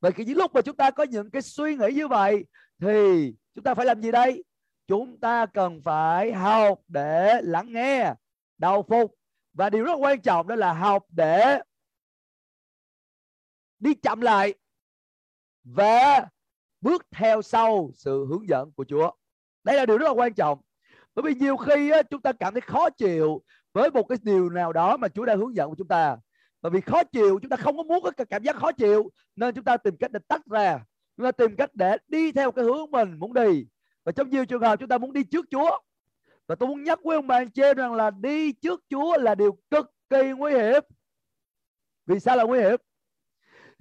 vậy khi những lúc mà chúng ta có những cái suy nghĩ như vậy thì chúng ta phải làm gì đây chúng ta cần phải học để lắng nghe đầu phục và điều rất quan trọng đó là học để đi chậm lại và bước theo sau sự hướng dẫn của Chúa. Đây là điều rất là quan trọng. Bởi vì nhiều khi á, chúng ta cảm thấy khó chịu với một cái điều nào đó mà Chúa đã hướng dẫn của chúng ta. Bởi vì khó chịu, chúng ta không có muốn cái cảm giác khó chịu nên chúng ta tìm cách để tách ra. Chúng ta tìm cách để đi theo cái hướng mình muốn đi. Và trong nhiều trường hợp chúng ta muốn đi trước Chúa. Và tôi muốn nhắc với ông bà anh chị rằng là đi trước Chúa là điều cực kỳ nguy hiểm. Vì sao là nguy hiểm?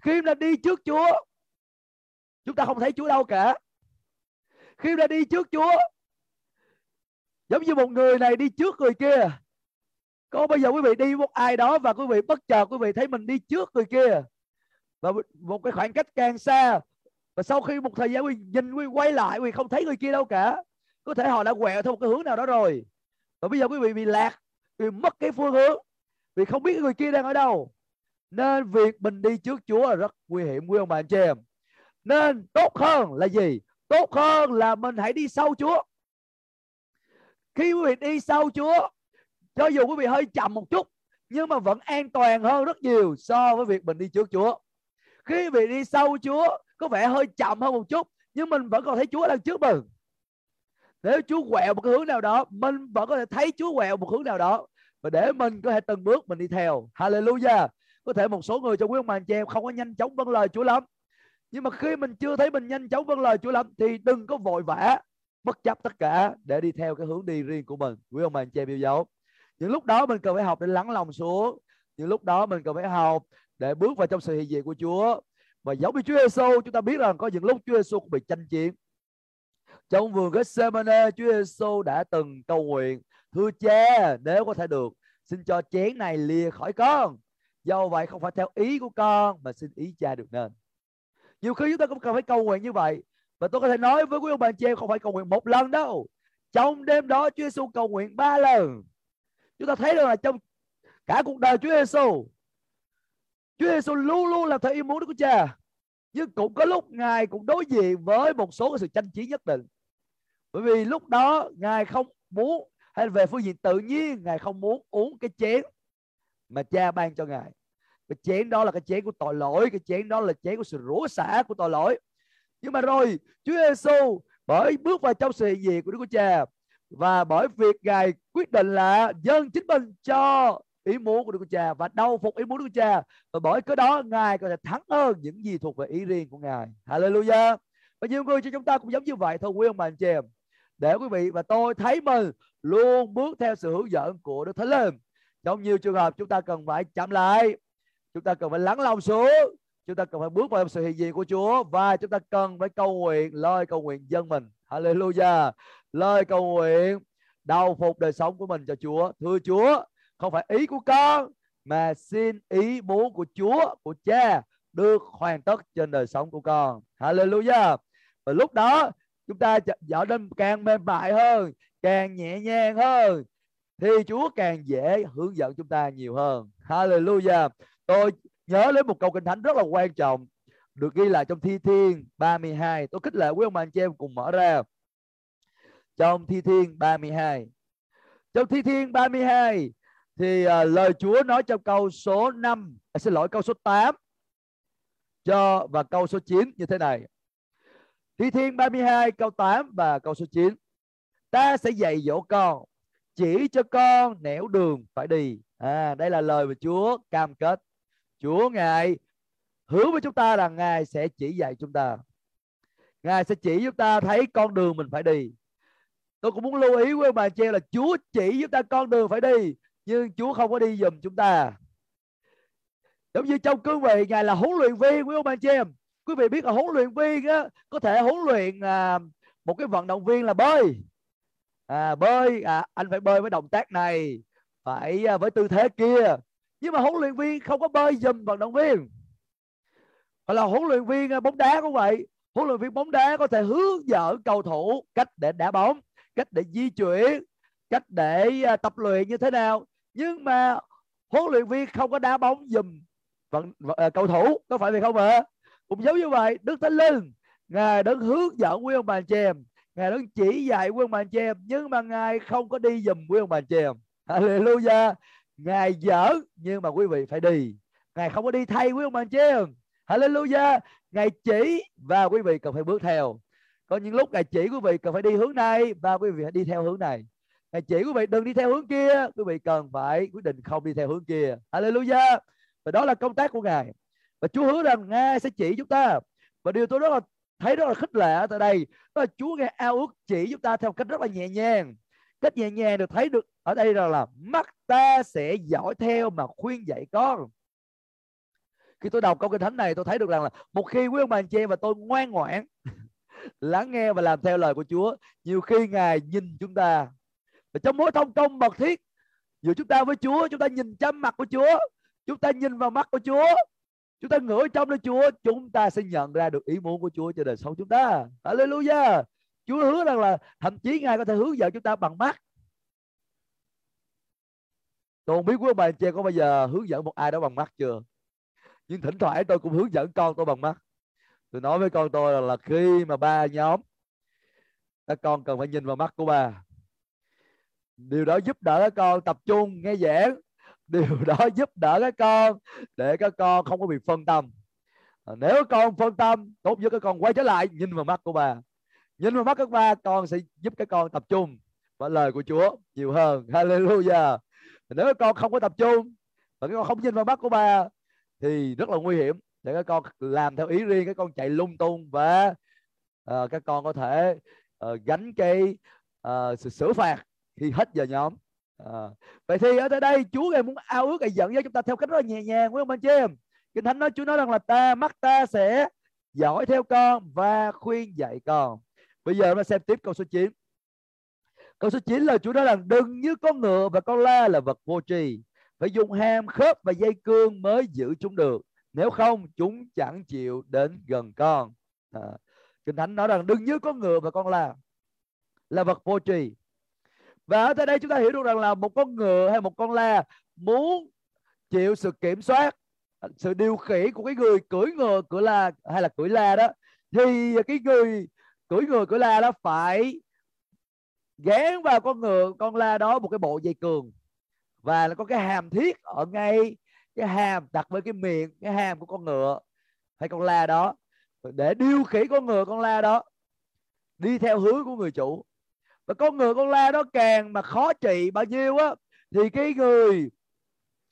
Khi mà đi trước Chúa chúng ta không thấy Chúa đâu cả khi ra đi trước Chúa giống như một người này đi trước người kia có bây giờ quý vị đi một ai đó và quý vị bất chợt quý vị thấy mình đi trước người kia. Và một cái khoảng cách càng xa. Và sau khi một thời gian quý nhìn quý quay lại, quý không thấy người kia đâu cả. Có thể họ đã quẹo theo một cái hướng nào đó rồi. Và bây giờ quý vị bị lạc vì mất cái phương hướng. Vì không biết người kia đang ở đâu. Nên việc mình đi trước Chúa là rất nguy hiểm, quý ông bà anh chị em. Nên tốt hơn là gì? Tốt hơn là mình hãy đi sau Chúa. Khi quý vị đi sau Chúa cho dù quý vị hơi chậm một chút, nhưng mà vẫn an toàn hơn rất nhiều so với việc mình đi trước Chúa. Khi vị đi sau Chúa, có vẻ hơi chậm hơn một chút, nhưng mình vẫn còn thấy Chúa đang trước mình. Nếu Chúa quẹo một cái hướng nào đó, mình vẫn có thể thấy Chúa quẹo một hướng nào đó. Và để mình có thể từng bước, mình đi theo. Hallelujah! Có thể một số người trong quý ông bà anh chị em không có nhanh chóng vâng lời Chúa lắm. Nhưng mà khi mình chưa thấy mình nhanh chóng vâng lời Chúa lắm, thì đừng có vội vã, bất chấp tất cả để đi theo cái hướng đi riêng của mình. Quý ông bà anh chị em yêu dấu những lúc đó mình cần phải học để lắng lòng xuống. Những lúc đó mình cần phải học để bước vào trong sự hiện diện của Chúa. Và giống như Chúa Giêsu chúng ta biết rằng có những lúc Chúa Giêsu cũng bị tranh chiến. Trong vườn Gethsemane, Chúa Giêsu đã từng cầu nguyện, thưa cha, nếu có thể được, xin cho chén này lìa khỏi con. Do vậy không phải theo ý của con, mà xin ý cha được nên. Nhiều khi chúng ta cũng cần phải cầu nguyện như vậy. Và tôi có thể nói với quý ông bà chị em, không phải cầu nguyện một lần đâu. Trong đêm đó, Chúa Giêsu cầu nguyện ba lần chúng ta thấy được là trong cả cuộc đời Chúa Giêsu Chúa Giêsu luôn luôn làm theo ý muốn của Cha. Nhưng cũng có lúc ngài cũng đối diện với một số cái sự tranh chiến nhất định. Bởi vì lúc đó ngài không muốn, hay về phương diện tự nhiên, ngài không muốn uống cái chén mà cha ban cho ngài. Cái chén đó là cái chén của tội lỗi, cái chén đó là chén của sự rủa xả của tội lỗi. Nhưng mà rồi, Chúa Giêsu bởi bước vào trong sự hiện diện của Đức Chúa Cha và bởi việc ngài quyết định là dâng chính mình cho ý muốn của Đức Chúa Cha và đau phục ý muốn Đức Chúa Cha. Và bởi cái đó, ngài có thể thắng hơn những gì thuộc về ý riêng của ngài. Hallelujah. Và nhiều người cho chúng ta cũng giống như vậy thôi, quý ông bà anh chị em. Để quý vị và tôi thấy mình luôn bước theo sự hướng dẫn của Đức Thánh Linh. Trong nhiều trường hợp, chúng ta cần phải chậm lại. Chúng ta cần phải lắng lòng xuống. Chúng ta cần phải bước vào sự hiện diện của Chúa. Và chúng ta cần phải cầu nguyện, lời cầu nguyện dân mình. Hallelujah lời cầu nguyện, đau phục đời sống của mình cho Chúa. Thưa Chúa, không phải ý của con, mà xin ý muốn của Chúa, của Cha, được hoàn tất trên đời sống của con. Hallelujah. Và lúc đó, chúng ta trở nên càng mềm mại hơn, càng nhẹ nhàng hơn, thì Chúa càng dễ hướng dẫn chúng ta nhiều hơn. Hallelujah. Tôi nhớ lấy một câu kinh thánh rất là quan trọng, được ghi lại trong Thi Thiên 32 tôi khích lệ quý ông bà anh chị em cùng mở ra trong Thi Thiên 32 trong Thi Thiên 32 thì uh, lời Chúa nói trong câu số 5 à, xin lỗi câu số 8 cho và câu số 9 như thế này. Thi Thiên 32 câu 8 và câu số 9 ta sẽ dạy dỗ con chỉ cho con nẻo đường phải đi. À đây là lời mà Chúa cam kết. Chúa ngài hứa với chúng ta rằng ngài sẽ chỉ dạy chúng ta. Ngài sẽ chỉ chúng ta thấy con đường mình phải đi tôi cũng muốn lưu ý với bà chị là Chúa chỉ chúng ta con đường phải đi nhưng Chúa không có đi dùm chúng ta. Giống như trong cương vị ngài là huấn luyện viên quý ông bà chị em quý vị biết là huấn luyện viên á, có thể huấn luyện à, một cái vận động viên là bơi. À, bơi à, anh phải bơi với động tác này phải à, với tư thế kia. Nhưng mà huấn luyện viên không có bơi dùm vận động viên. Hoặc là huấn luyện viên à, bóng đá cũng vậy. Huấn luyện viên bóng đá có thể hướng dẫn cầu thủ cách để đá bóng cách để di chuyển cách để à, tập luyện như thế nào. Nhưng mà huấn luyện viên không có đá bóng dùm vận, vận, à, cầu thủ có phải vậy không ạ? Cũng giống như vậy đức thánh linh ngài đứng hướng dẫn quý ông bà chị em ngài đứng chỉ dạy quý ông bà chị em nhưng mà ngài không có đi dùm quý ông bà chị em. Hallelujah! Ngài dở nhưng mà quý vị phải đi. Ngài không có đi thay quý ông bà chị em. Hallelujah! Ngài chỉ và quý vị cần phải bước theo có những lúc ngài chỉ quý vị cần phải đi hướng này và quý vị hãy đi theo hướng này. Ngài chỉ quý vị đừng đi theo hướng kia quý vị cần phải quyết định không đi theo hướng kia. Hallelujah. Và đó là công tác của ngài. Và Chúa hứa rằng ngài sẽ chỉ chúng ta. Và điều tôi rất là thấy rất là khích lệ tại đây đó là Chúa ngài ao ước chỉ chúng ta theo cách rất là nhẹ nhàng. Cách nhẹ nhàng được thấy được ở đây là, là mắt ta sẽ dõi theo mà khuyên dạy con. Khi tôi đọc câu kinh thánh này tôi thấy được rằng là một khi quý ông bà anh chị em và tôi ngoan ngoãn lắng nghe và làm theo lời của Chúa. Nhiều khi ngài nhìn chúng ta. Và trong mối thông công mật thiết, giữa chúng ta với Chúa, chúng ta nhìn chăm mặt của Chúa, chúng ta nhìn vào mắt của Chúa, chúng ta ngửi trong nơi Chúa, chúng ta sẽ nhận ra được ý muốn của Chúa cho đời sống chúng ta. Hallelujah! Chúa hứa rằng là thậm chí ngài có thể hướng dẫn chúng ta bằng mắt. Tôi không biết quý ông bà chị có bao giờ hướng dẫn một ai đó bằng mắt chưa? Nhưng thỉnh thoảng tôi cũng hướng dẫn con tôi bằng mắt tôi nói với con tôi là, là khi mà ba nhóm các con cần phải nhìn vào mắt của ba. Điều đó giúp đỡ các con tập trung nghe giảng. Điều đó giúp đỡ các con để các con không có bị phân tâm. À, nếu con phân tâm tốt nhất các con quay trở lại nhìn vào mắt của bà nhìn vào mắt các ba con sẽ giúp các con tập trung vào lời của Chúa nhiều hơn. Hallelujah. Nếu con không có tập trung và các con không nhìn vào mắt của bà thì rất là nguy hiểm để các con làm theo ý riêng các con chạy lung tung và uh, các con có thể uh, gánh cái uh, sự xử phạt khi hết giờ nhóm. À, vậy thì ở đây Chúa ngài muốn ao ước ngài dẫn dắt chúng ta theo cách rất là nhẹ nhàng quý ông anh chị em? Kinh thánh nói Chúa nói rằng là ta mắt ta sẽ dõi theo con và khuyên dạy con. Bây giờ nó xem tiếp câu số 9 câu số 9 là Chúa nói rằng đừng như con ngựa và con la là vật vô tri phải dùng hàm khớp và dây cương mới giữ chúng được nếu không chúng chẳng chịu đến gần con. À, kinh thánh nói rằng đừng như con ngựa và con la là vật vô tri và ở đây chúng ta hiểu được rằng là một con ngựa hay một con la muốn chịu sự kiểm soát sự điều khiển của cái người cưỡi ngựa cưỡi la hay là cưỡi la đó thì cái người cưỡi ngựa cưỡi la đó phải gán vào con ngựa con la đó một cái bộ dây cường và nó có cái hàm thiết ở ngay cái hàm đặt với cái miệng, cái hàm của con ngựa. Hay con la đó. Để điều khiển con ngựa, con la đó. Đi theo hướng của người chủ. Và con ngựa, con la đó càng mà khó trị bao nhiêu á, thì cái người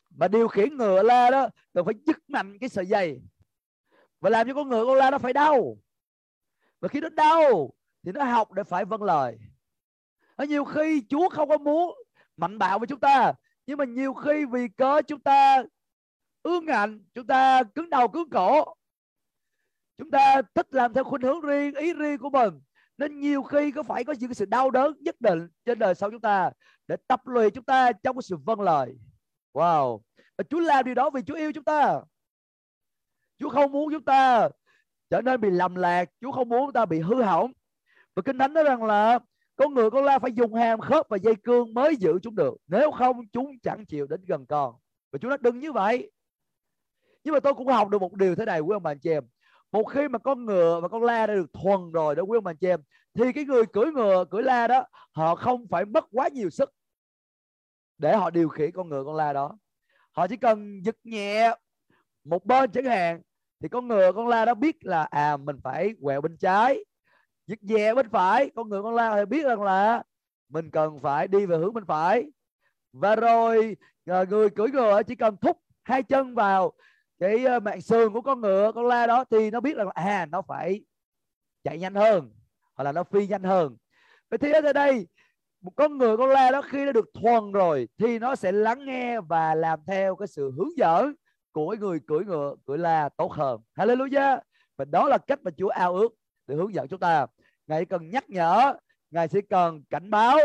mà điều khiển ngựa, la đó cần phải dứt mạnh cái sợi dây. Và làm cho con ngựa, con la nó phải đau. Và khi nó đau, thì nó học để phải vâng lời. Ở nhiều khi Chúa không có muốn mạnh bạo với chúng ta, nhưng mà nhiều khi vì cớ chúng ta ương ngạnh chúng ta cứng đầu, cứng cổ. Chúng ta thích làm theo khuynh hướng riêng, ý riêng của mình. Nên nhiều khi có phải có những sự đau đớn nhất định trên đời sau chúng ta để tập luyện chúng ta trong cái sự vâng lời. Wow. Và Chúa làm điều đó vì Chúa yêu chúng ta. Chúa không muốn chúng ta trở nên bị lầm lạc, Chúa không muốn chúng ta bị hư hỏng. Và kinh thánh nói rằng là con người con la phải dùng hàm khớp và dây cương mới giữ chúng được. Nếu không, chúng chẳng chịu đến gần con. Và Chúa nói đừng như vậy nhưng mà tôi cũng học được một điều thế này, quý ông bà anh chị em. Một khi mà con ngựa và con la đã được thuần rồi đó, quý ông bà anh chị em, thì cái người cưỡi ngựa, cưỡi la đó, họ không phải mất quá nhiều sức để họ điều khiển con ngựa, con la đó. Họ chỉ cần giật nhẹ một bên chẳng hạn, thì con ngựa, con la đó biết là à mình phải quẹo bên trái, giật nhẹ bên phải. Con ngựa, con la thì biết rằng là mình cần phải đi về hướng bên phải. Và rồi à, người cưỡi ngựa chỉ cần thúc hai chân vào cái ờ, mạng sườn của con ngựa, con la đó thì nó biết là à nó phải chạy nhanh hơn, hoặc là nó phi nhanh hơn. Vậy thì ở đây, một con ngựa, con la đó khi nó được thuần rồi thì nó sẽ lắng nghe và làm theo cái sự hướng dẫn của người cưỡi ngựa, cưỡi la tốt hơn. Hallelujah! Và đó là cách mà Chúa ao ước để hướng dẫn chúng ta. Ngài cần nhắc nhở, ngài chỉ cần cảnh báo,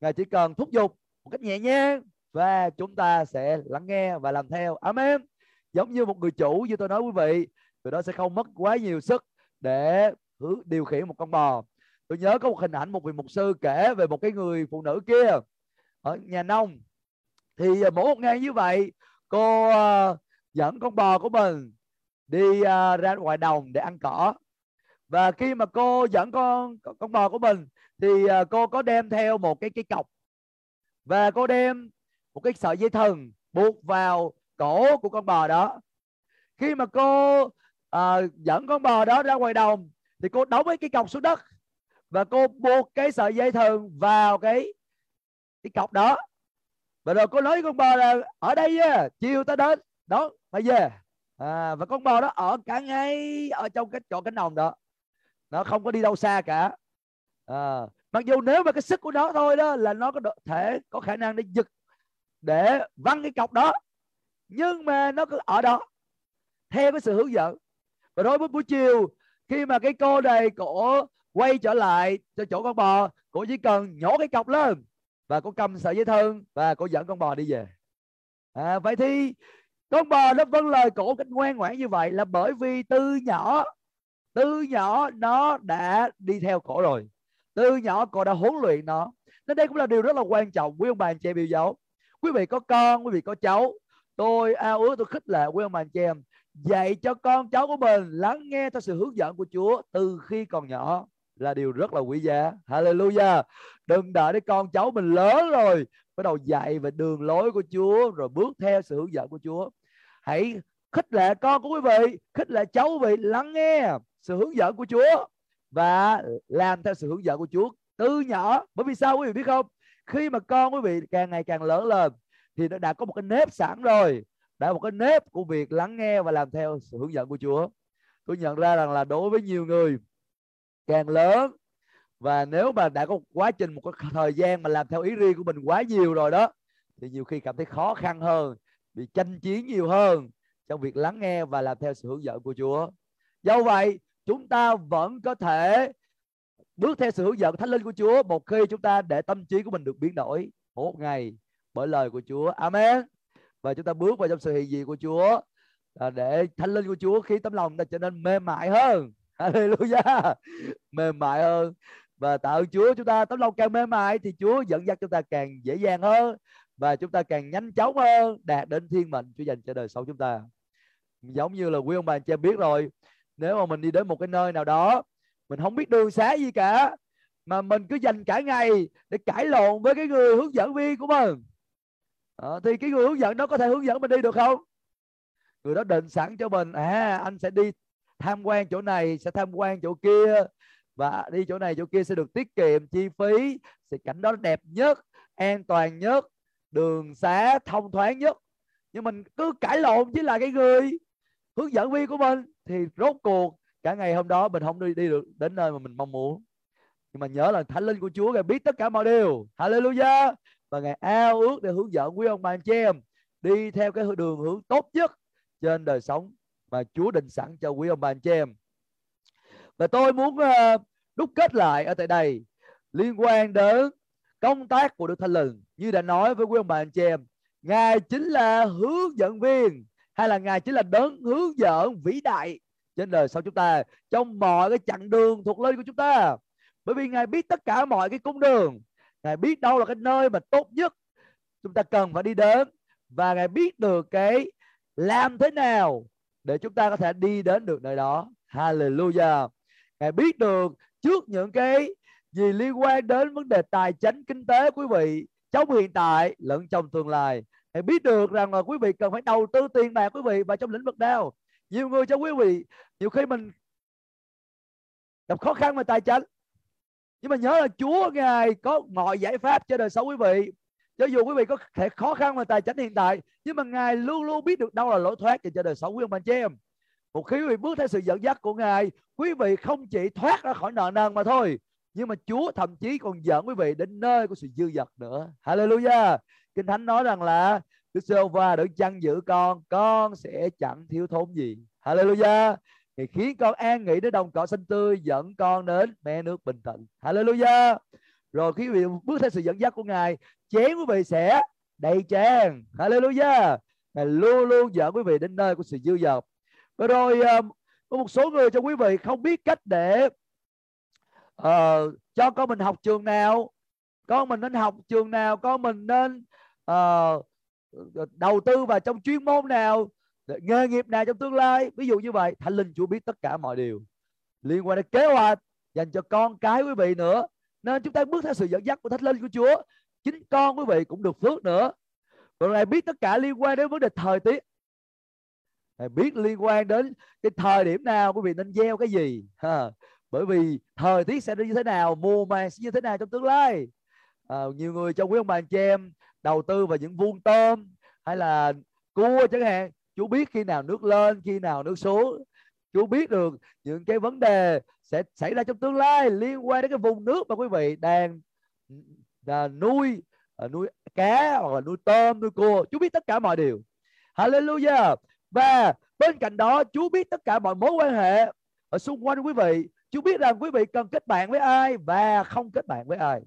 ngài chỉ cần thúc giục một cách nhẹ nhàng và chúng ta sẽ lắng nghe và làm theo. Amen giống như một người chủ như tôi nói quý vị người đó sẽ không mất quá nhiều sức để điều khiển một con bò. Tôi nhớ có một hình ảnh một vị mục sư kể về một cái người phụ nữ kia ở nhà nông. Thì à, mỗi một ngày như vậy, cô à, dẫn con bò của mình đi à, ra ngoài đồng để ăn cỏ. Và khi mà cô dẫn con con bò của mình thì cô có đem theo một cái cái cọc. Và cô đem một cái sợi dây thừng buộc vào cổ của con bò đó. Khi mà cô à, dẫn con bò đó ra ngoài đồng thì cô đóng cái cọc xuống đất và cô buộc cái sợi dây thừng vào cái cái cọc đó. Và rồi cô nói với con bò là ở đây nha chiều ta đến. Đó phải về. À, và con bò đó ở cả ngay ở trong cái chỗ cánh đồng đó. Nó không có đi đâu xa cả. À, mặc dù nếu mà cái sức của nó thôi đó là nó có thể có khả năng để giật để văng cái cọc đó nhưng mà nó cứ ở đó theo cái sự hướng dẫn. Và đối với buổi chiều khi mà cái cô này cổ quay trở lại cho chỗ con bò cổ chỉ cần nhổ cái cọc lên và cô cầm sợi dây thừng và cô dẫn con bò đi về. À, vậy thì con bò nó vâng lời cổ cách ngoan ngoãn như vậy là bởi vì từ nhỏ từ nhỏ nó đã đi theo cổ rồi. Từ nhỏ cổ đã huấn luyện nó. Nên đây cũng là điều rất là quan trọng. Quý ông bà anh chị biểu dấu. Quý vị có con quý vị có cháu tôi à, ao ước tôi khích lệ quý ông bà anh chị em dạy cho con cháu của mình lắng nghe theo sự hướng dẫn của Chúa từ khi còn nhỏ là điều rất là quý giá. Hallelujah. Đừng đợi đến con cháu mình lớn rồi bắt đầu dạy về đường lối của Chúa rồi bước theo sự hướng dẫn của Chúa. Hãy khích lệ con của quý vị, khích lệ cháu quý vị lắng nghe sự hướng dẫn của Chúa và làm theo sự hướng dẫn của Chúa từ nhỏ. Bởi vì sao quý vị biết không? Khi mà con quý vị càng ngày càng lớn lên thì nó đã có một cái nếp sẵn rồi. Đã một cái nếp của việc lắng nghe và làm theo sự hướng dẫn của Chúa. Tôi nhận ra rằng là đối với nhiều người, càng lớn, và nếu mà đã có quá trình, một cái thời gian mà làm theo ý riêng của mình quá nhiều rồi đó, thì nhiều khi cảm thấy khó khăn hơn, bị tranh chiến nhiều hơn trong việc lắng nghe và làm theo sự hướng dẫn của Chúa. Do vậy, chúng ta vẫn có thể bước theo sự hướng dẫn thánh linh của Chúa một khi chúng ta để tâm trí của mình được biến đổi một ngày bởi lời của Chúa. Amen. Và chúng ta bước vào trong sự hiện diện của Chúa à, để thánh linh của Chúa khi tấm lòng ta trở nên mềm mại hơn. Hallelujah. Mềm mại hơn. Và tạ ơn Chúa chúng ta tấm lòng càng mềm mại thì Chúa dẫn dắt chúng ta càng dễ dàng hơn và chúng ta càng nhanh chóng hơn đạt đến thiên mệnh Chúa dành cho đời sống chúng ta. Giống như là quý ông bà anh chị em biết rồi nếu mà mình đi đến một cái nơi nào đó mình không biết đường xá gì cả mà mình cứ dành cả ngày để cãi lộn với cái người hướng dẫn viên của mình à, thì cái người hướng dẫn đó có thể hướng dẫn mình đi được không? Người đó định sẵn cho mình à anh sẽ đi tham quan chỗ này sẽ tham quan chỗ kia. Và đi chỗ này chỗ kia sẽ được tiết kiệm chi phí sẽ cảnh đó đẹp nhất an toàn nhất đường xá thông thoáng nhất. Nhưng mình cứ cãi lộn với là cái người hướng dẫn viên của mình thì rốt cuộc cả ngày hôm đó mình không đi đi được đến nơi mà mình mong muốn. Nhưng mà nhớ là thánh linh của Chúa ngài biết tất cả mọi điều. Hallelujah! Và ngài ao ước để hướng dẫn quý ông bà anh chị em đi theo cái đường hướng tốt nhất trên đời sống mà Chúa định sẵn cho quý ông bà anh chị em. Và tôi muốn ờ, đúc kết lại ở tại đây liên quan đến công tác của Đức Thánh Linh. Như đã nói với quý ông bà anh chị em, ngài chính là hướng dẫn viên, hay là ngài chính là đấng hướng dẫn vĩ đại trên đời sau chúng ta, trong mọi cái chặng đường thuộc lên của chúng ta. Bởi vì ngài biết tất cả mọi cái cung đường ngài biết đâu là cái nơi mà tốt nhất chúng ta cần phải đi đến và ngài biết được cái làm thế nào để chúng ta có thể đi đến được nơi đó. Hallelujah. Ngài biết được trước những cái gì liên quan đến vấn đề tài chính, kinh tế, quý vị trong hiện tại lẫn trong tương lai. Ngài biết được rằng là quý vị cần phải đầu tư tiền bạc, quý vị và trong lĩnh vực nào. Nhiều người cho quý vị, nhiều khi mình gặp khó khăn về tài chính nhưng mà nhớ là Chúa ngài có mọi giải pháp cho đời sống quý vị. Cho dù quý vị có thể khó khăn về tài chính hiện tại, nhưng mà ngài luôn luôn biết được đâu là lối thoát cho đời sống quý ông anh chị em. Một khi quý vị bước theo sự dẫn dắt của ngài, quý vị không chỉ thoát ra khỏi nợ nần mà thôi, nhưng mà Chúa thậm chí còn dẫn quý vị đến nơi của sự dư dật nữa. Hallelujah! Kinh Thánh nói rằng là, Đức Giê-hô-va đấng chăn giữ con con sẽ chẳng thiếu thốn gì. Hallelujah! Thì khiến con an nghỉ đến đồng cỏ xanh tươi dẫn con đến mẹ nước bình tĩnh hallelujah. Rồi khi quý vị bước theo sự dẫn dắt của ngài chén quý vị sẽ đầy tràn. Hallelujah. Ngài luôn luôn dẫn quý vị đến nơi của sự dư dật và rồi um, có một số người cho quý vị không biết cách để uh, cho con mình học trường nào con mình nên học trường nào con mình nên uh, đầu tư vào trong chuyên môn nào nghề nghiệp nào trong tương lai. Ví dụ như vậy thánh linh chúa biết tất cả mọi điều. Liên quan đến kế hoạch dành cho con cái quý vị nữa. Nên chúng ta bước theo sự dẫn dắt của thánh linh của chúa. Chính con quý vị cũng được phước nữa. Còn ngài biết tất cả liên quan đến vấn đề thời tiết. Ngài biết liên quan đến cái thời điểm nào quý vị nên gieo cái gì. Ha. bởi vì thời tiết sẽ như thế nào mùa màng sẽ như thế nào trong tương lai. À, nhiều người trong quý ông bà anh chị em đầu tư vào những vuông tôm hay là cua chẳng hạn chú biết khi nào nước lên, khi nào nước xuống. Chú biết được những cái vấn đề sẽ xảy ra trong tương lai liên quan đến cái vùng nước mà quý vị đang là nuôi à, nuôi cá hoặc là nuôi tôm, nuôi cua. Chú biết tất cả mọi điều. Hallelujah. Và bên cạnh đó, chú biết tất cả mọi mối quan hệ ở xung quanh quý vị. Chú biết rằng quý vị cần kết bạn với ai và không kết bạn với ai.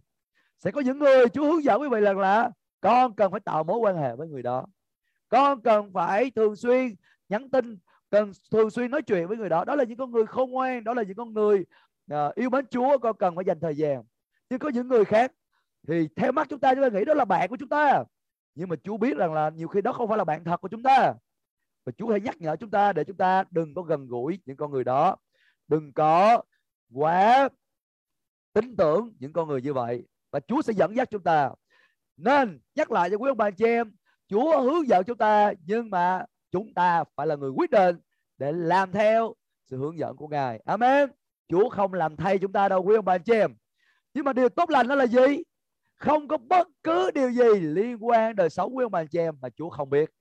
Sẽ có những người chú hướng dẫn quý vị rằng là con cần phải tạo mối quan hệ với người đó con cần phải thường xuyên nhắn tin cần thường xuyên nói chuyện với người đó. Đó là những con người khôn ngoan đó là những con người uh, yêu mến Chúa con cần phải dành thời gian. Nhưng có những người khác thì theo mắt chúng ta chúng ta nghĩ đó là bạn của chúng ta. Nhưng mà Chúa biết rằng là nhiều khi đó không phải là bạn thật của chúng ta. Và Chúa hãy nhắc nhở chúng ta để chúng ta đừng có gần gũi những con người đó. Đừng có quá tin tưởng những con người như vậy. Và Chúa sẽ dẫn dắt chúng ta. Nên nhắc lại cho quý ông bà chị em Chúa hướng dẫn chúng ta nhưng mà chúng ta phải là người quyết định để làm theo sự hướng dẫn của Ngài. Amen. Chúa không làm thay chúng ta đâu quý ông bà chị em. Nhưng mà điều tốt lành đó là gì? Không có bất cứ điều gì liên quan đời sống quý ông bà chị em mà Chúa không biết.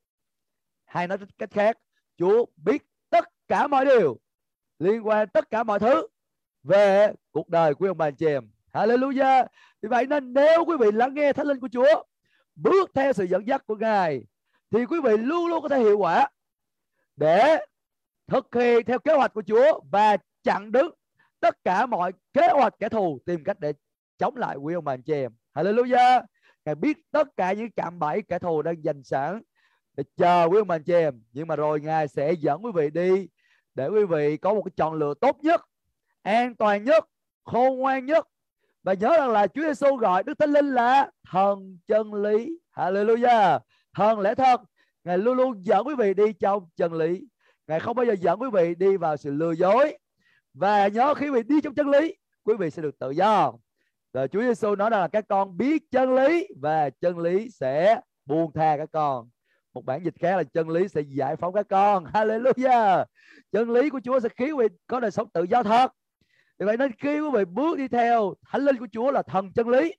Hay nói cách khác, Chúa biết tất cả mọi điều liên quan tất cả mọi thứ về cuộc đời của ông bà chị em. Hallelujah. Vì vậy nên nếu quý vị lắng nghe thánh linh của Chúa, bước theo sự dẫn dắt của Ngài, thì quý vị luôn luôn có thể hiệu quả để thực hiện theo kế hoạch của Chúa và chặn đứng tất cả mọi kế hoạch kẻ thù tìm cách để chống lại quý ông bà anh chị em. Hallelujah. Ngài biết tất cả những cạm bẫy kẻ thù đang dành sẵn để chờ quý ông bà anh chị em. Nhưng mà rồi Ngài sẽ dẫn quý vị đi để quý vị có một cái chọn lựa tốt nhất, an toàn nhất, khôn ngoan nhất và nhớ rằng là Chúa Giêsu gọi Đức Thánh Linh là thần chân lý. Hallelujah. Thần lẽ thật. Ngài luôn luôn dẫn quý vị đi trong chân lý. Ngài không bao giờ dẫn quý vị đi vào sự lừa dối. Và nhớ khi quý vị đi trong chân lý, quý vị sẽ được tự do. Và Chúa Giêsu nói rằng là các con biết chân lý và chân lý sẽ buông tha các con. Một bản dịch khác là chân lý sẽ giải phóng các con. Hallelujah. Chân lý của Chúa sẽ khiến quý vị có đời sống tự do thật. Vì vậy nên khi quý vị bước đi theo thánh linh của Chúa là thần chân lý,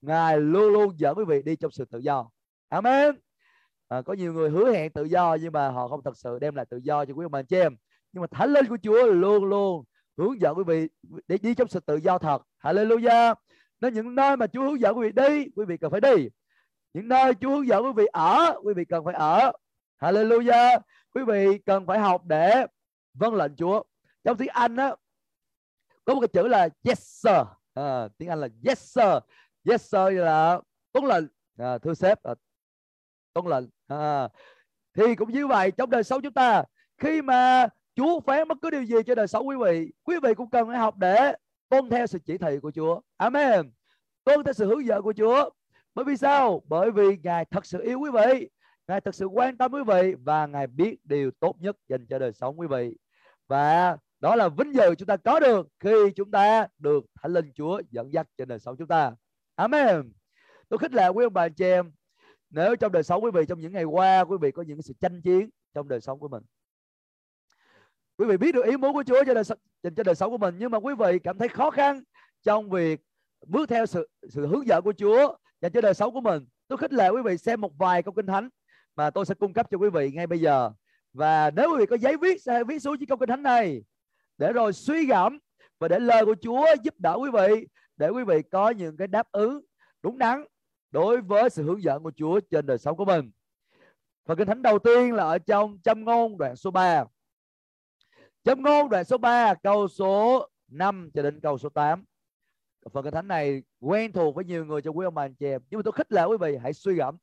Ngài luôn luôn dẫn quý vị đi trong sự tự do. Amen. À, có nhiều người hứa hẹn tự do nhưng mà họ không thật sự đem lại tự do cho quý ông bà anh chị em. Nhưng mà thánh linh của Chúa luôn luôn hướng dẫn quý vị để đi trong sự tự do thật. Hallelujah. Nên những nơi mà Chúa hướng dẫn quý vị đi, quý vị cần phải đi. Những nơi Chúa hướng dẫn quý vị ở, quý vị cần phải ở. Hallelujah. Quý vị cần phải học để vâng lệnh Chúa. Trong tiếng Anh á, có một cái chữ là yes sir. À, tiếng Anh là yes sir. Yes sir là tuân lệnh. À, thưa sếp à, tuân lệnh. À, thì cũng như vậy trong đời sống chúng ta khi mà Chúa phán bất cứ điều gì cho đời sống quý vị quý vị cũng cần phải học để tuân theo sự chỉ thị của Chúa. Amen. Tuân theo sự hướng dẫn của Chúa. Bởi vì sao? Bởi vì Ngài thật sự yêu quý vị. Ngài thật sự quan tâm quý vị và Ngài biết điều tốt nhất dành cho đời sống quý vị. Và đó là vinh dự chúng ta có được khi chúng ta được thánh linh Chúa dẫn dắt trên đời sống chúng ta. Amen. Tôi khích lệ quý ông bà anh chị em, nếu trong đời sống quý vị, trong những ngày qua, quý vị có những sự tranh chiến trong đời sống của mình. Quý vị biết được ý muốn của Chúa cho đời dành cho đời sống của mình, nhưng mà quý vị cảm thấy khó khăn trong việc bước theo sự sự hướng dẫn của Chúa dành cho đời sống của mình. Tôi khích lệ quý vị xem một vài câu kinh thánh mà tôi sẽ cung cấp cho quý vị ngay bây giờ. Và nếu quý vị có giấy viết sẽ viết xuống những câu kinh thánh này để rồi suy gẫm và để lời của Chúa giúp đỡ quý vị để quý vị có những cái đáp ứng đúng đắn đối với sự hướng dẫn của Chúa trên đời sống của mình. Phần kinh thánh đầu tiên là ở trong châm ngôn đoạn số 3. Châm ngôn đoạn số 3 câu số 5 cho đến câu số 8. Phần kinh thánh này quen thuộc với nhiều người trong quý ông bà anh chị em. Nhưng mà tôi khích lệ quý vị hãy suy gẫm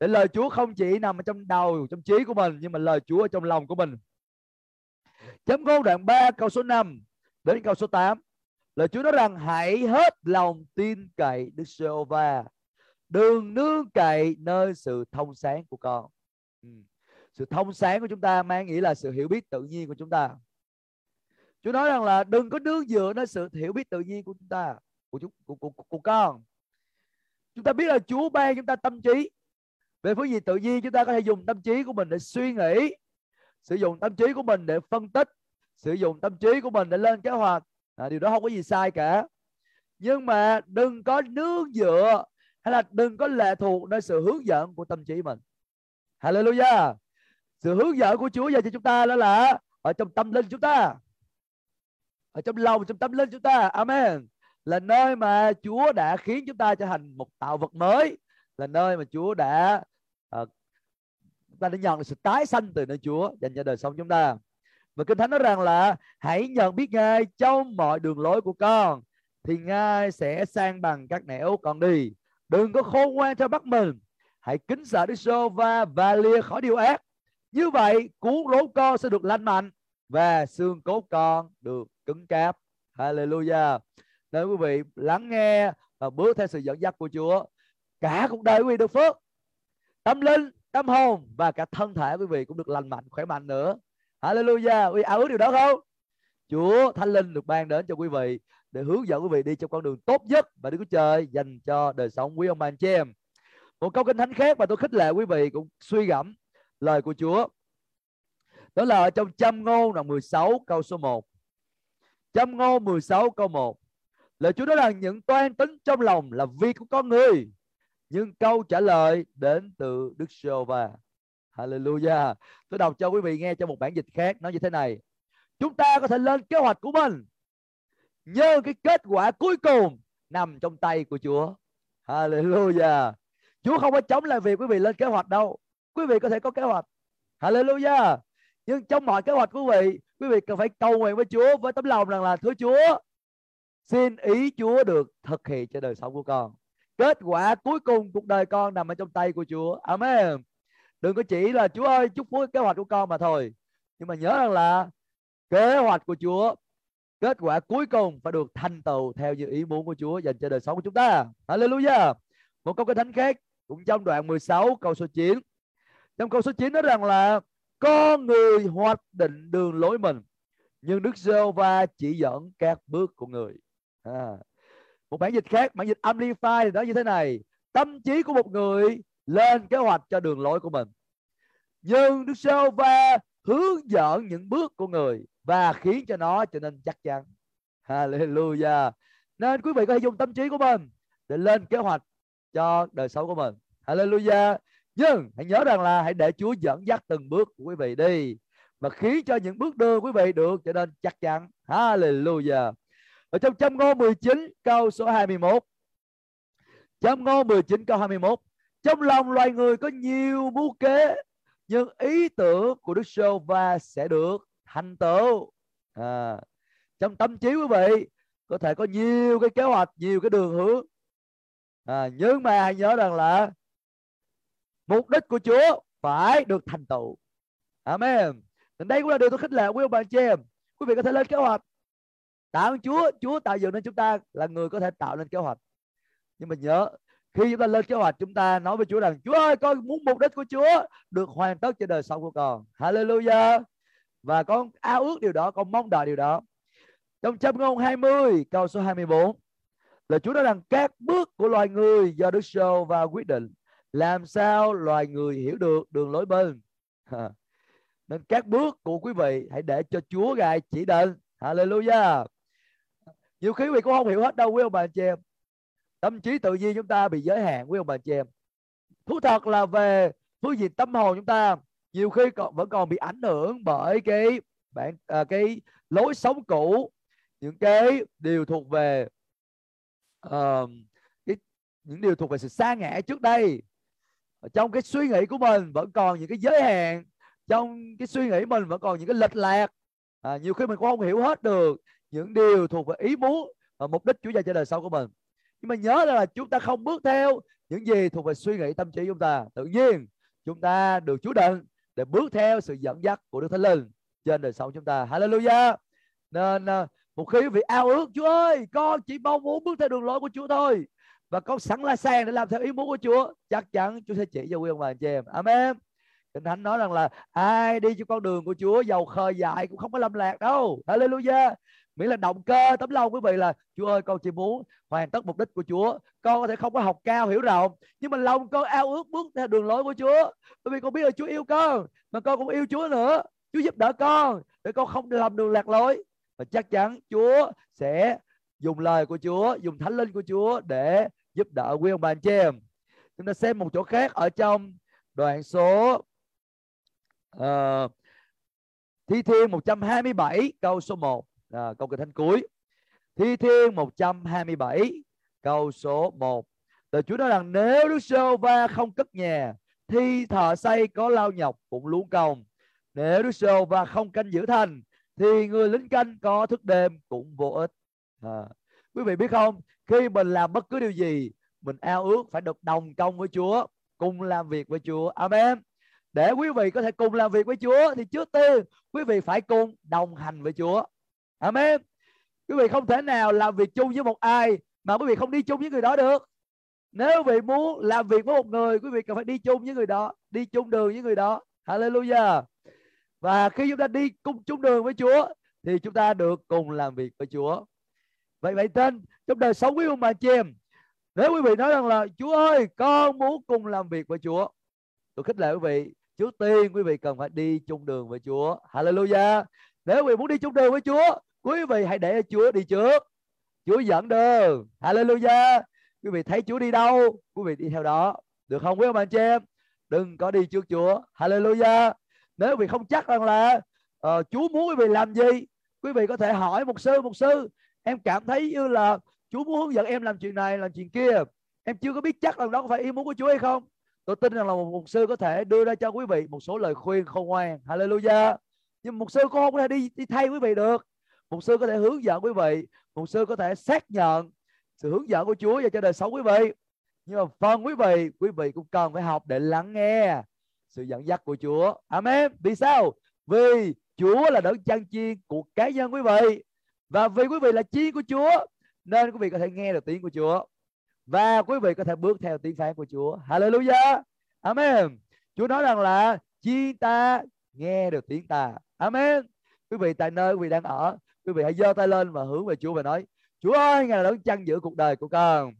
để lời Chúa không chỉ nằm ở trong đầu, trong trí của mình nhưng mà lời Chúa ở trong lòng của mình Chấm ngôn đoạn 3 câu số 5 đến câu số 8. Lời Chúa nói rằng hãy hết lòng tin cậy Đức Giê-hô-va. Đừng nương cậy nơi sự thông sáng của con. Ừ. Sự thông sáng của chúng ta mang nghĩa là sự hiểu biết tự nhiên của chúng ta. Chúa nói rằng là đừng có nương dựa nơi sự hiểu biết tự nhiên của chúng ta, của chúng của, của, của, của con. Chúng ta biết là Chúa ban chúng ta tâm trí về phương diện tự nhiên chúng ta có thể dùng tâm trí của mình để suy nghĩ sử dụng tâm trí của mình để phân tích sử dụng tâm trí của mình để lên kế hoạch. À, điều đó không có gì sai cả. Nhưng mà đừng có nương dựa hay là đừng có lệ thuộc nơi sự hướng dẫn của tâm trí mình. Hallelujah. Sự hướng dẫn của Chúa dành cho chúng ta đó là ở trong tâm linh chúng ta. Ở trong lòng trong tâm linh chúng ta. Amen. Là nơi mà Chúa đã khiến chúng ta trở thành một tạo vật mới. Là nơi mà Chúa đã ta đã nhận được sự tái sanh từ nơi Chúa, dành cho đời sống chúng ta. Và kinh thánh nói rằng là, hãy nhận biết ngài trong mọi đường lối của con, thì ngài sẽ sang bằng các nẻo con đi. Đừng có khôn ngoan theo bắt mình. Hãy kính sợ Đức Sô va và lìa khỏi điều ác. Như vậy, cuốn rốn con sẽ được lành mạnh và xương cốt con được cứng cáp. Hallelujah. Nên quý vị, lắng nghe và bước theo sự dẫn dắt của Chúa, cả cuộc đời quý vị được phước. Tâm linh tâm hồn và cả thân thể, quý vị cũng được lành mạnh, khỏe mạnh nữa Hallelujah quý vị ao ước điều đó không Chúa Thánh Linh được ban đến cho quý vị để hướng dẫn quý vị đi trong con đường tốt nhất và Đức Chúa Trời dành cho đời sống quý ông bà anh chị em. Một câu kinh thánh khác mà tôi khích lệ quý vị cũng suy gẫm lời của Chúa. Đó là ở trong châm ngôn đoạn 16 câu số 1. Châm ngôn 16 câu 1. Lời Chúa nói rằng những toan tính trong lòng là việc của con người. Nhưng câu trả lời đến từ Đức giê va Hallelujah. Tôi đọc cho quý vị nghe trong một bản dịch khác nói như thế này. Chúng ta có thể lên kế hoạch của mình nhưng cái kết quả cuối cùng nằm trong tay của Chúa. Hallelujah. Chúa không có chống lại việc quý vị lên kế hoạch đâu. Quý vị có thể có kế hoạch. Hallelujah. Nhưng trong mọi kế hoạch của quý vị, quý vị cần phải cầu nguyện với Chúa với tấm lòng rằng là thưa Chúa, xin ý Chúa được thực hiện cho đời sống của con. Kết quả cuối cùng cuộc đời con nằm ở trong tay của Chúa. Amen. Đừng có chỉ là, Chúa ơi, chúc phúc kế hoạch của con mà thôi. Nhưng mà nhớ rằng là kế hoạch của Chúa, kết quả cuối cùng phải được thành tựu theo như ý muốn của Chúa dành cho đời sống của chúng ta. Hallelujah. Một câu kinh thánh khác cũng trong đoạn 16 câu số 9. Trong câu số 9 nói rằng là, con người hoạch định đường lối mình, nhưng Đức giê va chỉ dẫn các bước của người. À. Một bản dịch khác, bản dịch Amplify thì nói như thế này: tâm trí của một người lên kế hoạch cho đường lối của mình. Nhưng Đức giê va hướng dẫn những bước của người và khiến cho nó trở nên chắc chắn. Hallelujah. Nên quý vị có thể dùng tâm trí của mình để lên kế hoạch cho đời sống của mình. Hallelujah. Nhưng hãy nhớ rằng là hãy để Chúa dẫn dắt từng bước của quý vị đi và khiến cho những bước đưa quý vị được trở nên chắc chắn. Hallelujah. Ở trong châm ngôn 19 câu số 21. Châm ngôn 19 câu 21. Trong lòng loài người có nhiều mưu kế nhưng ý tưởng của Đức Sô Va sẽ được thành tựu. À, trong tâm trí quý vị có thể có nhiều cái kế hoạch nhiều cái đường hướng. À, nhưng mà hãy nhớ rằng là mục đích của Chúa phải được thành tựu. Amen. Đây cũng là điều tôi khích lệ quý ông bà chị em. Quý vị có thể lên kế hoạch tạ ơn Chúa Chúa tạo dựng nên chúng ta là người có thể tạo lên kế hoạch. Nhưng mà nhớ, khi chúng ta lên kế hoạch, chúng ta nói với Chúa rằng, Chúa ơi, con muốn mục đích của Chúa được hoàn tất trên đời sống của con. Hallelujah. Và con ao ước điều đó, con mong đợi điều đó. Trong châm ngôn 20 câu số 24 là Chúa nói rằng, các bước của loài người do Đức Sâu và quyết định. Làm sao loài người hiểu được đường lối bên? Nên các bước của quý vị hãy để cho Chúa gài chỉ định. Hallelujah nhiều khi quý vị cũng không hiểu hết đâu quý ông bà chị em. Tâm trí tự nhiên chúng ta bị giới hạn quý ông bà chị em. Thú thật là về phương diện tâm hồn chúng ta nhiều khi còn vẫn còn bị ảnh hưởng bởi cái bạn à, cái lối sống cũ những cái điều thuộc về uh, cái những điều thuộc về sự xa ngã trước đây. Trong cái suy nghĩ của mình vẫn còn những cái giới hạn trong cái suy nghĩ mình vẫn còn những cái lệch lạc. À, nhiều khi mình cũng không hiểu hết được những điều thuộc về ý muốn và mục đích Chúa dành cho đời sau của mình nhưng mà nhớ là chúng ta không bước theo những gì thuộc về suy nghĩ tâm trí chúng ta tự nhiên chúng ta được Chúa định để bước theo sự dẫn dắt của Đức Thánh Linh trên đời sống chúng ta. Hallelujah. Nên à, một khi quý vị ao ước Chúa ơi, con chỉ mong muốn bước theo đường lối của Chúa thôi và con sẵn là sàng để làm theo ý muốn của Chúa, chắc chắn Chúa sẽ chỉ cho quý ông bà anh chị em. Amen. Kinh Thánh nói rằng là ai đi trên con đường của Chúa giàu khơi dại cũng không có lầm lạc đâu. Hallelujah miễn là động cơ tấm lòng quý vị là Chúa ơi con chỉ muốn hoàn tất mục đích của Chúa con có thể không có học cao hiểu rộng nhưng mà lòng con ao ước bước theo đường lối của Chúa. Bởi vì con biết là Chúa yêu con mà con cũng yêu Chúa nữa. Chúa giúp đỡ con để con không làm đường lạc lối. Và chắc chắn Chúa sẽ dùng lời của Chúa dùng thánh linh của Chúa để giúp đỡ quý ông bà anh chị em. Chúng ta xem một chỗ khác ở trong đoạn số uh, Thi Thiên 127 câu số 1 à, câu kinh thánh cuối. Thi Thiên 127 câu số 1 Lời Chúa nói rằng nếu Đức Sô Va không cất nhà thì thợ xây có lao nhọc cũng luống công nếu Đức Sô Va không canh giữ thành thì người lính canh có thức đêm cũng vô ích. À. quý vị biết không khi mình làm bất cứ điều gì mình ao ước phải được đồng công với Chúa cùng làm việc với Chúa. Amen. Để quý vị có thể cùng làm việc với Chúa thì trước tiên quý vị phải cùng đồng hành với Chúa. Amen. Quý vị không thể nào làm việc chung với một ai mà quý vị không đi chung với người đó được. Nếu quý vị muốn làm việc với một người, quý vị cần phải đi chung với người đó, đi chung đường với người đó. Hallelujah. Và khi chúng ta đi cùng chung đường với Chúa, thì chúng ta được cùng làm việc với Chúa. Vậy vậy tên trong đời sống quý ông bà chị em nếu quý vị nói rằng là, Chúa ơi, con muốn cùng làm việc với Chúa. Tôi khích lệ quý vị, trước tiên quý vị cần phải đi chung đường với Chúa. Hallelujah. Nếu quý vị muốn đi chung đường với Chúa quý vị hãy để Chúa đi trước. Chúa dẫn đường. Hallelujah. Quý vị thấy Chúa đi đâu quý vị đi theo đó. Được không quý ông anh chị em? Đừng có đi trước Chúa. Hallelujah. Nếu quý vị không chắc rằng là uh, Chúa muốn quý vị làm gì quý vị có thể hỏi một sư một sư em cảm thấy như là Chúa muốn hướng dẫn em làm chuyện này làm chuyện kia. Em chưa có biết chắc rằng đó có phải ý muốn của Chúa hay không. Tôi tin rằng là một mục sư có thể đưa ra cho quý vị một số lời khuyên khôn ngoan. Hallelujah. Nhưng mục sư cũng không có thể đi đi thay quý vị được mục sư có thể hướng dẫn quý vị, mục sư có thể xác nhận sự hướng dẫn của Chúa và cho đời sống quý vị. Nhưng mà phần quý vị quý vị cũng cần phải học để lắng nghe sự dẫn dắt của Chúa. Amen. Vì sao? Vì Chúa là đấng chăn chiên của cá nhân quý vị. Và vì quý vị là chiên của Chúa, nên quý vị có thể nghe được tiếng của Chúa. Và quý vị có thể bước theo tiếng phán của Chúa. Hallelujah. Amen. Chúa nói rằng là chiên ta nghe được tiếng ta. Amen. Quý vị tại nơi quý vị đang ở quý vị hãy giơ tay lên và hướng về Chúa và nói, Chúa ơi, ngài là đấng chăn giữ cuộc đời của con.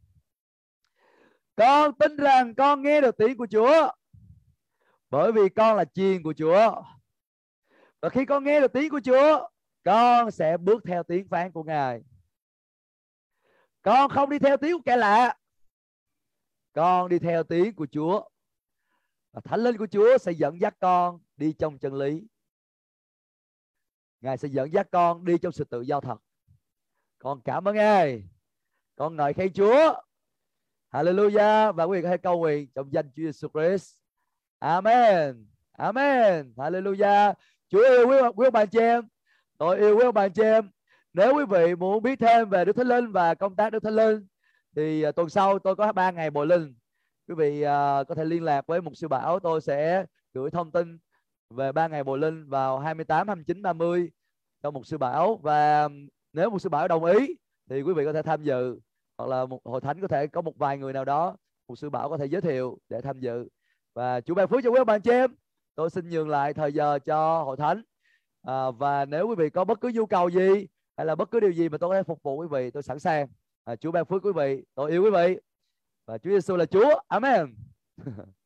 Con tin rằng con nghe được tiếng của Chúa, bởi vì con là chiên của Chúa. Và khi con nghe được tiếng của Chúa, con sẽ bước theo tiếng phán của Ngài. Con không đi theo tiếng của kẻ lạ. Con đi theo tiếng của Chúa. Và thánh linh của Chúa sẽ dẫn dắt con đi trong chân lý. Ngài sẽ dẫn dắt con đi trong sự tự do thật. Con cảm ơn Ngài. Con ngợi khen Chúa. Hallelujah. Và quý vị có thể cầu nguyện trong danh Chúa Jesus Christ. Amen. Amen. Hallelujah. Chúa yêu quý, quý ông bà chị em. Tôi yêu quý ông bà chị em. Nếu quý vị muốn biết thêm về Đức Thánh Linh và công tác Đức Thánh Linh thì à, tuần sau tôi có ba ngày bồi linh. Quý vị uh, có thể liên lạc với một sư bảo tôi sẽ gửi thông tin về ba ngày bồi linh vào 28 29 30 cho một sư bảo. Và nếu một sư bảo đồng ý thì quý vị có thể tham dự. Hoặc là một hội thánh có thể có một vài người nào đó một sư bảo có thể giới thiệu để tham dự. Và chủ ban phước cho quý ông bà chị em tôi xin nhường lại thời giờ cho hội thánh. À, và nếu quý vị có bất cứ nhu cầu gì hay là bất cứ điều gì mà tôi có thể phục vụ quý vị tôi sẵn sàng. À, Chúa ban phước quý vị tôi yêu quý vị. Và Chúa Giêsu là Chúa. Amen.